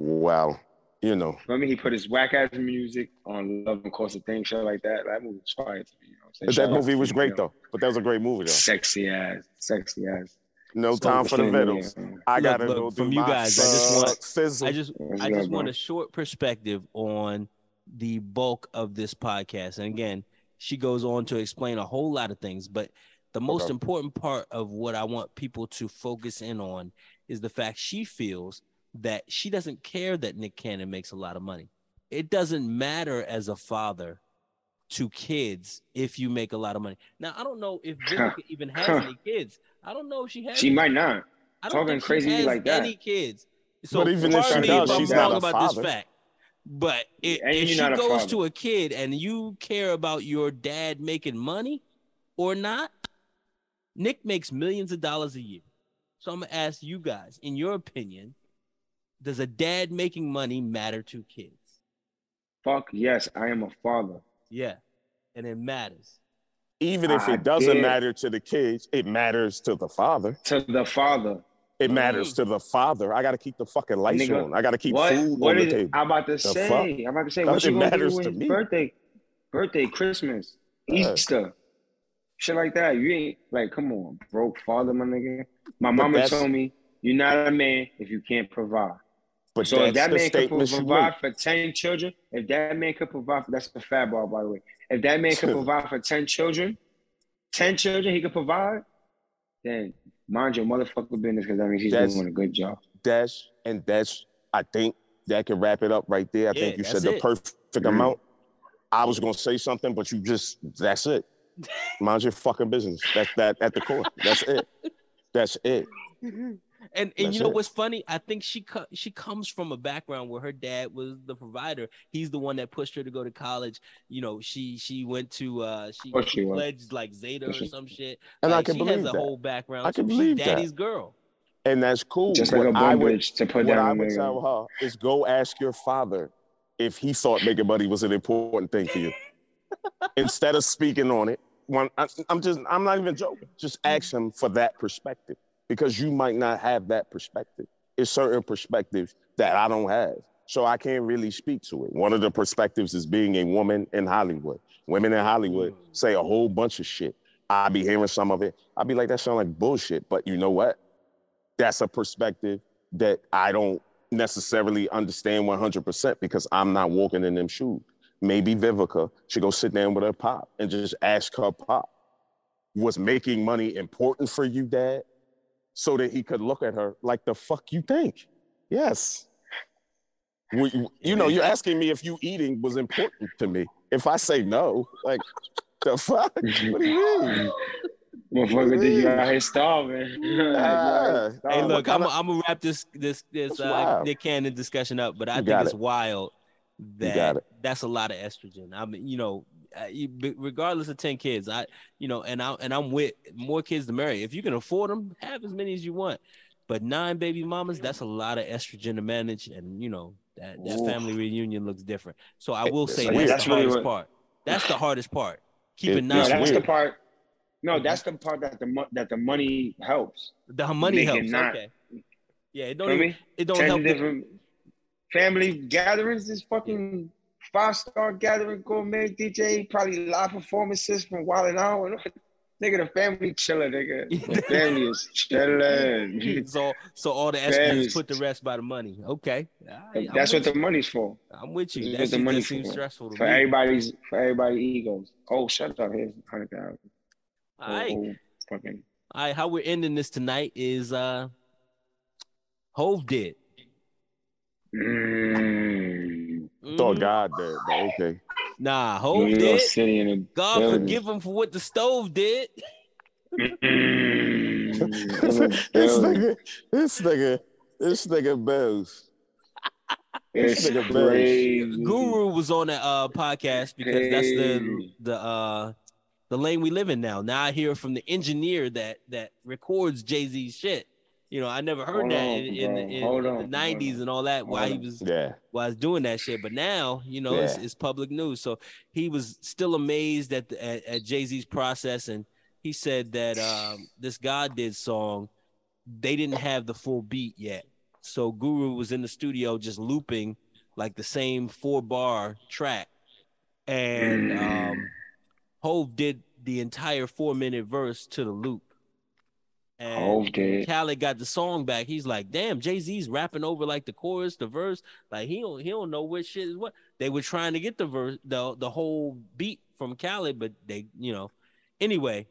Wow. You know. I mean, he put his whack ass music on Love Don't Cost a Thing, shit like that. That movie was fire to me. You know what I'm saying? But that out movie was him, great yo. though. But that was a great movie though. Sexy ass, sexy ass. No time for the Sexy vittles. I Look, gotta look, go from you guys, I just want- suck sizzle. I just That's I good, just bro. want a short perspective on the bulk of this podcast. And again, she goes on to explain a whole lot of things, but the most Okay. important part of what I want people to focus in on is the fact she feels that she doesn't care that Nick Cannon makes a lot of money. It doesn't matter as a father to kids if you make a lot of money. Now, I don't know if Vivica even has any kids. I don't know if she has. She any. might not. I don't talking think crazy she has like that. any kids. So But even if she me does, if I'm she's wrong not a about father. this fact. But if, And if she not a goes father. to a kid and you care about your dad making money or not, Nick makes millions of dollars a year. So I'm gonna ask you guys, in your opinion, does a dad making money matter to kids? Fuck yes, I am a father. Yeah, and it matters. Even if I it doesn't did. matter to the kids, it matters to the father. To the father. It matters Mm. to the father. I gotta keep the fucking lights Nigga, on. I gotta keep what? food What on the is? table. I'm about to fuck? say. I'm about to say. What you gonna do matters with to me. birthday? Birthday, Christmas, Yeah. Easter, shit like that. You ain't like, come on, broke father, my nigga. My But mama told me you're not a man if you can't provide. But So if that the man could statement you provide for ten children, if that man could provide for that's a fat ball, by the way. If that man could provide for ten children, ten children he could provide, then mind your motherfucking business because that means he's That's- doing a good job. That's and that's. I think that can wrap it up right there. I Yeah, think you said that's the it. perfect Mhm. amount. I was gonna say something, but you just that's it. Mind your fucking business. That's that at the core. That's it. That's it. And and That's you know it. what's funny? I think she co- she comes from a background where her dad was the provider. He's the one that pushed her to go to college. You know, she she went to uh she, she was. pledged like Zeta or some shit. And I Like, can she believe has a that. whole background. I can too. believe She's that. daddy's girl. And that's cool. Just like What a I would- to put what I would a tell her is go ask your father if he thought making money was an important thing to you. Instead of speaking on it, one, I, I'm just, I'm not even joking. Just ask him for that perspective because you might not have that perspective. It's certain perspectives that I don't have. So I can't really speak to it. One of the perspectives is being a woman in Hollywood. Women in Hollywood mm. say a whole bunch of shit. I be hearing some of it. I be like, that sound like bullshit. But you know what? That's a perspective that I don't necessarily understand 100% because I'm not walking in them shoes. Maybe Vivica should go sit down with her pop and just ask her pop, was making money important for you, dad? So that he could look at her like the fuck you think. Yes. We- you know, you're asking me if you eating was important to me. If I say no, like the fuck? What do you mean? Motherfucker, did you out here starving? Ah, Hey, look, I'm, kinda- gonna wrap this this this That's uh. Nick Cannon discussion up, but I You think it's it. wild that it. that's a lot of estrogen. I mean, you know, you- regardless of ten kids, I you know, and I and I'm with more kids to marry. If you can afford them, have as many as you want. But nine baby mamas, that's a lot of estrogen to manage, and you know that that Oof. family reunion looks different. So I will It's say weird. that's, That's the really hardest what- part. That's the hardest part. Keeping It- No, nine. it's that's the part. No, Mhm. that's the part that the that the money helps. The money helps. not- Okay. Yeah, it don't even, it don't Ten help. different family gatherings. is fucking five star gathering, gourmet DJ, probably live performances from Wild 'N Out. Nigga, the family chilling, nigga. The family is chilling. so so all the estrogens put to rest by the money. Okay, All right, I'm That's what with the money's for. I'm with you. That's That what the shit money seems for. stressful to For me. everybody's for everybody egos. Oh, shut up. Here's hundred thousand. All right, Oh, fucking. all right. How we're ending this tonight is uh, Hove did. Mm. Thought Mhm. God did, but okay. Nah, New Hove did. City in God building. forgive him for what the stove did. Mm, this nigga, this nigga, this nigga Bells. It's This nigga Bells. crazy. Guru was on that uh podcast because that's the the uh the lane we live in now. Now I hear from the engineer that that records Jay Z's shit. You know, I never heard Hold that on, in, in, in, in on, the '90s and all that. While Hold he on. was Yeah. was doing that shit, but now you know it's, Yeah. it's public news. So he was still amazed at the, at, at Jay Z's process, and he said that um, this God did song, they didn't have the full beat yet. So Guru was in the studio just looping like the same four bar track, and um, Hove did the entire four minute verse to the loop. And. Khaled got the song back. He's like, "Damn, Jay Z's rapping over like the chorus, the verse. Like he don't he don't know what shit is what." They were trying to get the verse, the the whole beat from Khaled, but they, you know, anyway.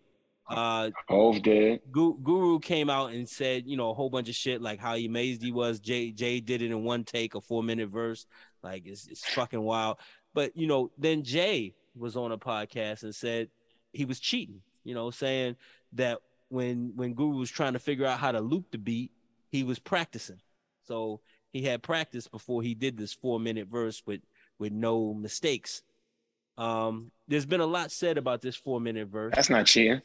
Uh, Hove did. Guru came out and said, you know, a whole bunch of shit, like how amazed he was. Jay Jay did it in one take, a four minute verse, like it's it's fucking wild. But you know, then Jay was on a podcast and said he was cheating. You know, saying that when when Guru was trying to figure out how to loop the beat, he was practicing. So he had practice before he did this four minute verse with with no mistakes. Um, there's been a lot said about this four minute verse. That's not cheating.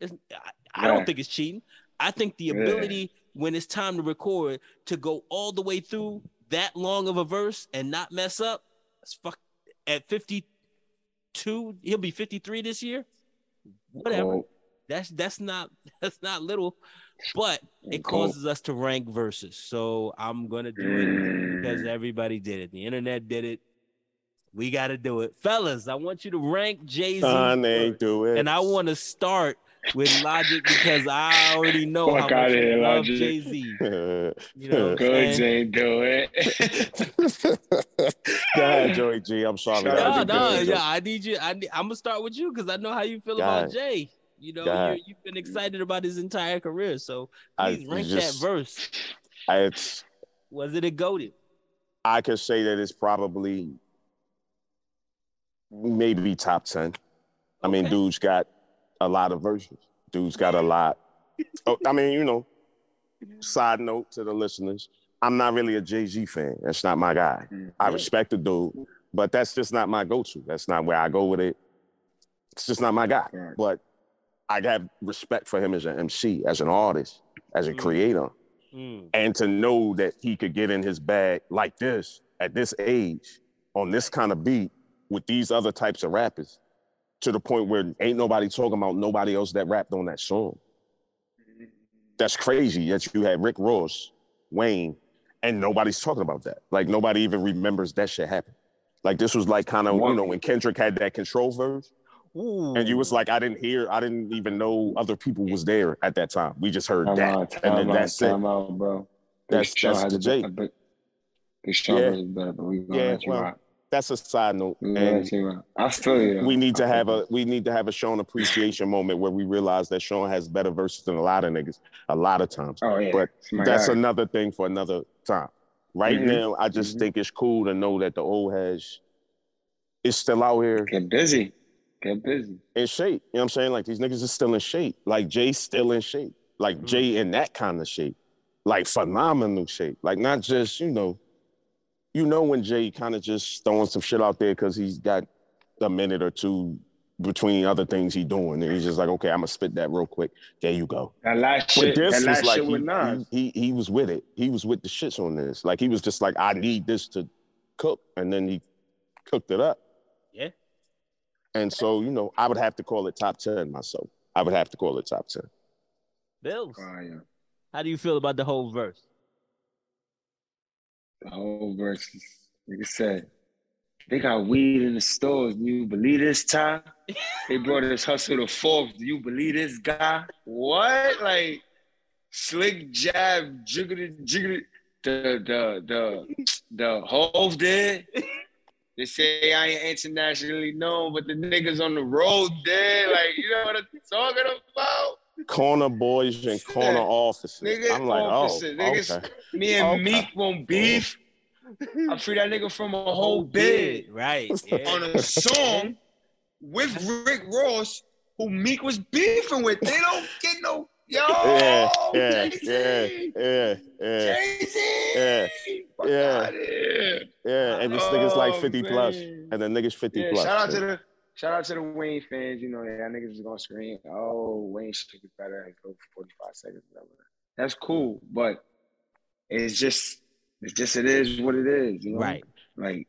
It's, I, I don't think it's cheating. I think the Yeah. ability when it's time to record to go all the way through that long of a verse and not mess up. It's fuck at 52, he'll be 53 this year. Whatever. That's that's not that's not little, but it cool. causes us to rank verses. So I'm gonna do it because mm. everybody did it. The internet did it. We got to do it, fellas. I want you to rank Jay Z, ain't do it. and I want to start with Logic because I already know how Fuck much outta you love. Jay Z. You know, what I'm Goods saying? ain't do it. Go ahead, Joey G. I'm sorry. No, no, yeah. I need you. I need, I'm gonna start with you because I know how you feel about. Jay. You know, you, you've been excited about his entire career. So I please rank just- that verse. It's Was it a goaded? I could say that it's probably maybe top ten. I mean, Okay. dude's got a lot of versions. Dude's got a lot. Oh, I mean, you know. Side note to the listeners: I'm not really a Jay Z fan. That's not my guy. I mm-hmm. respect the dude, but that's just not my go-to. That's not where I go with it. It's just not my guy. But I have respect for him as an MC, as an artist, as a Mm. creator, Mm, and to know that he could get in his bag like this at this age on this kind of beat with these other types of rappers to the point where ain't nobody talking about nobody else that rapped on that song. That's crazy that you had Rick Ross, Wayne, and nobody's talking about that. Like nobody even remembers that shit happened. Like this was like kind of you know when Kendrick had that control verse, Ooh. and you was like, I didn't hear, I didn't even know other people was there at that time. We just heard Time that, out, and then out, that's it. out, bro. That's- that's the a J. bit- a bit- Big Sean Yeah. better, but we gonna Yeah, well. That's a side note, We and. I feel you. we need to have a we need to have a Sean appreciation moment where we realize that Sean has better verses than a lot of niggas a lot of times. Oh yeah, but That's another thing for another time. Right Mhm. now, I just Mhm. think it's cool to know that the old has is still out here Get busy. Get busy. in shape. You know what I'm saying? Like these niggas are still in shape. Like Jay's still in shape. Like Mhm. Jay in that kind of shape. Like phenomenal shape. Like not just, you know, you know when Jay kind of just throwing some shit out there because he's got a minute or two between other things he doing. And he's just like, okay, I'm gonna spit that real quick. There you go. That last But shit. this That last like shit he, with Nas. he, he he was with it. He was with the shits on this. Like he was just like, I need this to cook, and then he cooked it up. Yeah. And so you know, I would have to call it top ten myself. I would have to call it top ten. Bills. Fire. How do you feel about the whole verse? The whole verse, like I said, they got weed in the stores. Do you believe this, time? They brought this hustle to Forbes. Do you believe this guy? What? Like slick jab, jiggity, jiggity. The the the the Hove did. They say I ain't internationally known, but the niggas on the road did. Like, you know what I'm talking about? Corner boys and corner officers. Nigga, I'm like, oh, officer, oh, niggas- okay. Me and Okay. Meek won't beef. I free that nigga from a oh, whole bed, right? on a song with Rick Ross, who Meek was beefing with. They don't get no yo. Yeah, yeah, Jay-Z, yeah, yeah, Jay-Z. yeah, Fuck yeah. outta yeah. And this nigga's like Oh, 50 man. and then niggas 50 Yeah, plus. shout out to the shout out to the Wayne fans. You know, yeah, niggas is gonna scream, "Oh, Wayne should be better and go for 45 seconds." Whatever. That's cool, but it's just, it's just, it is what it is. You know, Right. Like,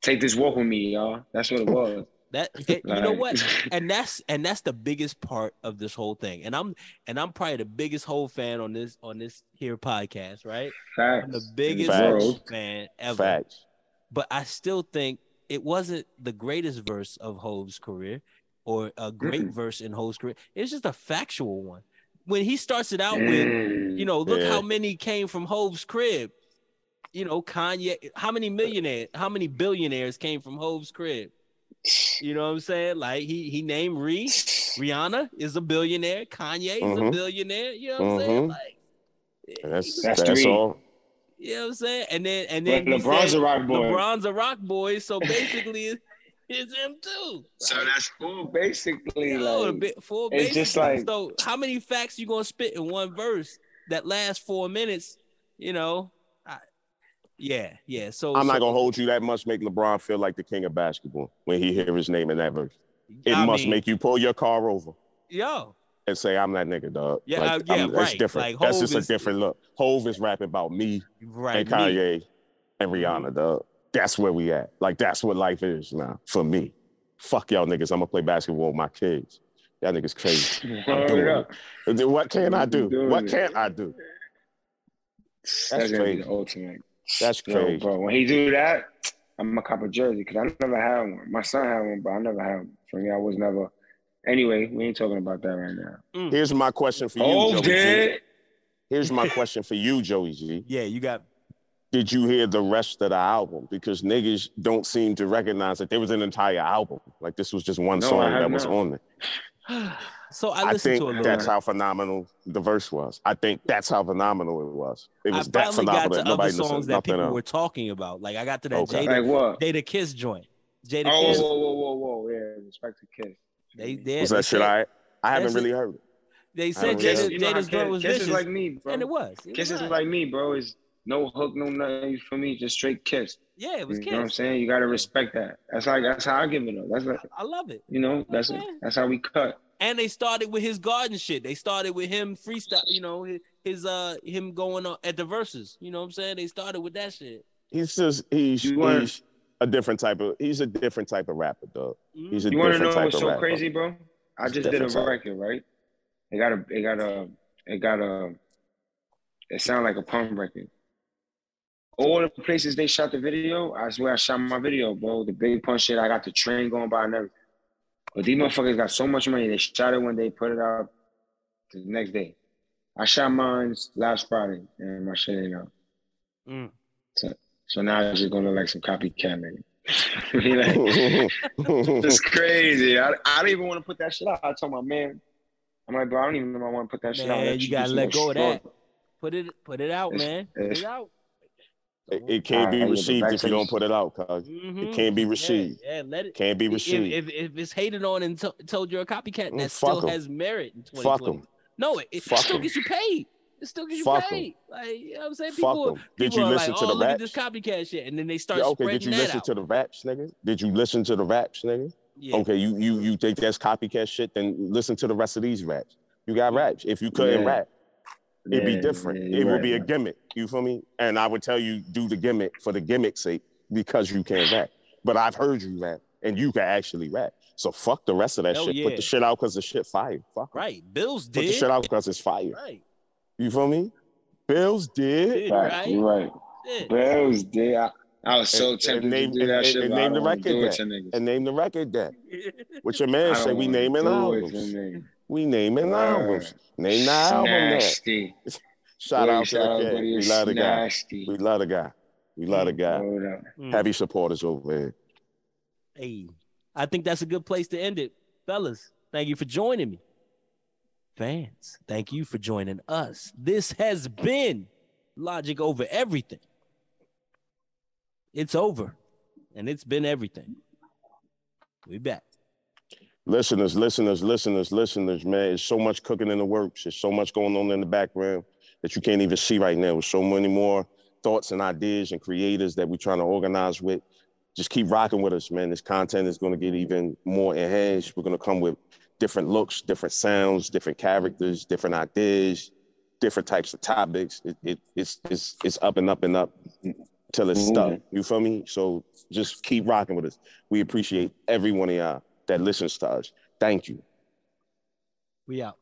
take this walk with me, y'all. That's what it was. That it- you know what? And that's and that's the biggest part of this whole thing. And I'm and I'm probably the biggest Hove fan on this on this here podcast, right? Facts. I'm the biggest Facts. Fan ever. Facts. But I still think it wasn't the greatest verse of Hove's career or a great Mm-mm. verse in Hove's career. It's just a factual one. When he starts it out with, Mm. you know, look Yeah. how many came from Hove's crib. You know, Kanye, how many millionaires, how many billionaires came from Hove's crib? You know what I'm saying? Like he he named Ree. Rihanna is a billionaire. Kanye is a Mhm. billionaire. You know what I'm saying? Mhm. Like And that's That's that's, all. you know what I'm saying? And then and then he LeBron's said a rock boy. LeBron's a rock boy, so basically it's him too. So that's cool. Basically, You know, a like, bit full it's just like- so how many facts you gonna spit in one verse that lasts four minutes? You know, I, yeah, yeah. So I'm so, not gonna hold you that much. Make LeBron feel like the king of basketball when he hear his name in that verse. It I must mean, make you pull your car over yo. and say, "I'm that nigga, dog." Yeah, like, uh, yeah, I'm- that's different. Like, that's just is- a different look. Hove is rapping about me Right, and me. Kanye and Rihanna, dog. That's where we at. Like that's what life is now for me. Fuck y'all niggas. I'm gonna play basketball with my kids. Y'all niggas crazy. Word doing up. What can I do? What it. can I do? That's, That's gonna be crazy. the ultimate. That's Yo, crazy. bro. When he do that, I'm gonna cop a jersey because I never had one. My son had one, but I never had one. For me, I was never. Anyway, we ain't talking about that right now. Mm. Here's my question for you, Oh, Joey G. Here's my question for you, Joey G. Yeah, you got Did you hear the rest of the album? Because niggas don't seem to recognize that there was an entire album. Like this was just one No, song have that was not. on there. so I I, think to a little. that's how phenomenal the verse was. I think that's how phenomenal it was. It was I that finally got phenomenal to that other nobody listened songs that people else. were talking about. Like I got to that Okay. Jada, Like what? Jadakiss joint. Jada Oh, Kiss. whoa, whoa, whoa, whoa, yeah, respect to Kiss. They did. was they that shit said, I I haven't really heard it. They said don't Kiss, know. Jada, you know how Jada's joint was Kiss vicious, is like me, bro. and it was. It Kiss was is right. like me, bro. Is no hook, no nothing for me. Just straight Kiss. yeah, it was You Kiss. You know what I'm saying? You gotta respect that. That's like that's how I give it up. That's like I love it. you know that's Okay. that's how we cut. And they started with his garden shit. They started with him freestyle. You know his, his uh him going on at the verses. You know what I'm saying? They started with that shit. He's just he's he's a different type of he's a different type of rapper, dog. Mhm. He's a You want to different know type what's of so rapper. crazy, bro? I It's just did a different type. record, right? It got a, it got a, it got a, it sounded like a punk record. All the places they shot the video, I swear I shot my video, bro. The big punk shit, I got the train going by and everything. But these motherfuckers got so much money, they shot it one day, put it out the next day. I shot mine last Friday, and my shit ain't out. Mm. So now it's just gonna look like some copycat nigga. Like, it's crazy. I, I don't even want to put that shit out. I told my man, I'm like, bro, I don't even know if I want to put that shit out. Man, That you shit gotta let go of that. Put it put it out, It's- man. Put it out. It, it can't be received if you don't put it out, cuz. Mhm. It can't be received. Yeah, let it. Can't be received. if, if it's hated on and to- told you're a copycat, Mm, that fuck still 'em. has merit in 2020. Fuck them. No, it, it Fuck still 'em. gets you paid. It still gets you Fuck 'em. paid. Like you know what I'm saying? Fuck People, them. Did you are listen like, to oh, the look at this copycat shit, and then they start Yeah, okay, spreading did you that listen out. to the raps, nigga? Did you listen to the raps, nigga? yeah. Okay, you you you think that's copycat shit? Then listen to the rest of these raps. You got raps. If you couldn't Yeah. rap, it'd be different. yeah, it you're would be a gimmick. You feel me? And I would tell you do the gimmick for the gimmick's sake because you can't rap. But I've heard you rap, and you can actually rap. So fuck the rest of that Hell shit. yeah. Put the shit out because the shit fire. Fuck. 'em. Right. Bills did. Put the shit out because it's fire. Right. You feel me? Bills did. Did, Right, right. right. Yeah. Bills did. I, I was so And- tempted and name- to do that and- shit, and name the don't wanna record that. And name the record that. What your man don't said, we wanna naming it to albums. Niggas. We naming Word. albums. Name the album that. Nasty. Shout Boy, out to shout out, the kid. We love the guy. We love the guy. We love the guy. Mm. Heavy supporters over here. Hey, I think that's a good place to end it. Fellas, thank you for joining me. Fans, thank you for joining us. This has been Logic Over Everything. It's over, and it's been everything. We back. Listeners, listeners, listeners, listeners, man. There's so much cooking in the works. There's so much going on in the background that you can't even see right now. There's so many more thoughts and ideas and creators that we're trying to organize with. Just keep rocking with us, man. This content is going to get even more enhanced. We're going to come with different looks, different sounds, different characters, different ideas, different types of topics. It, it, it's, it's, it's up and up and up till it's stuck. Mm-hmm. You feel me? So just keep rocking with us. We appreciate every one of y'all that listens to us. Thank you. We out.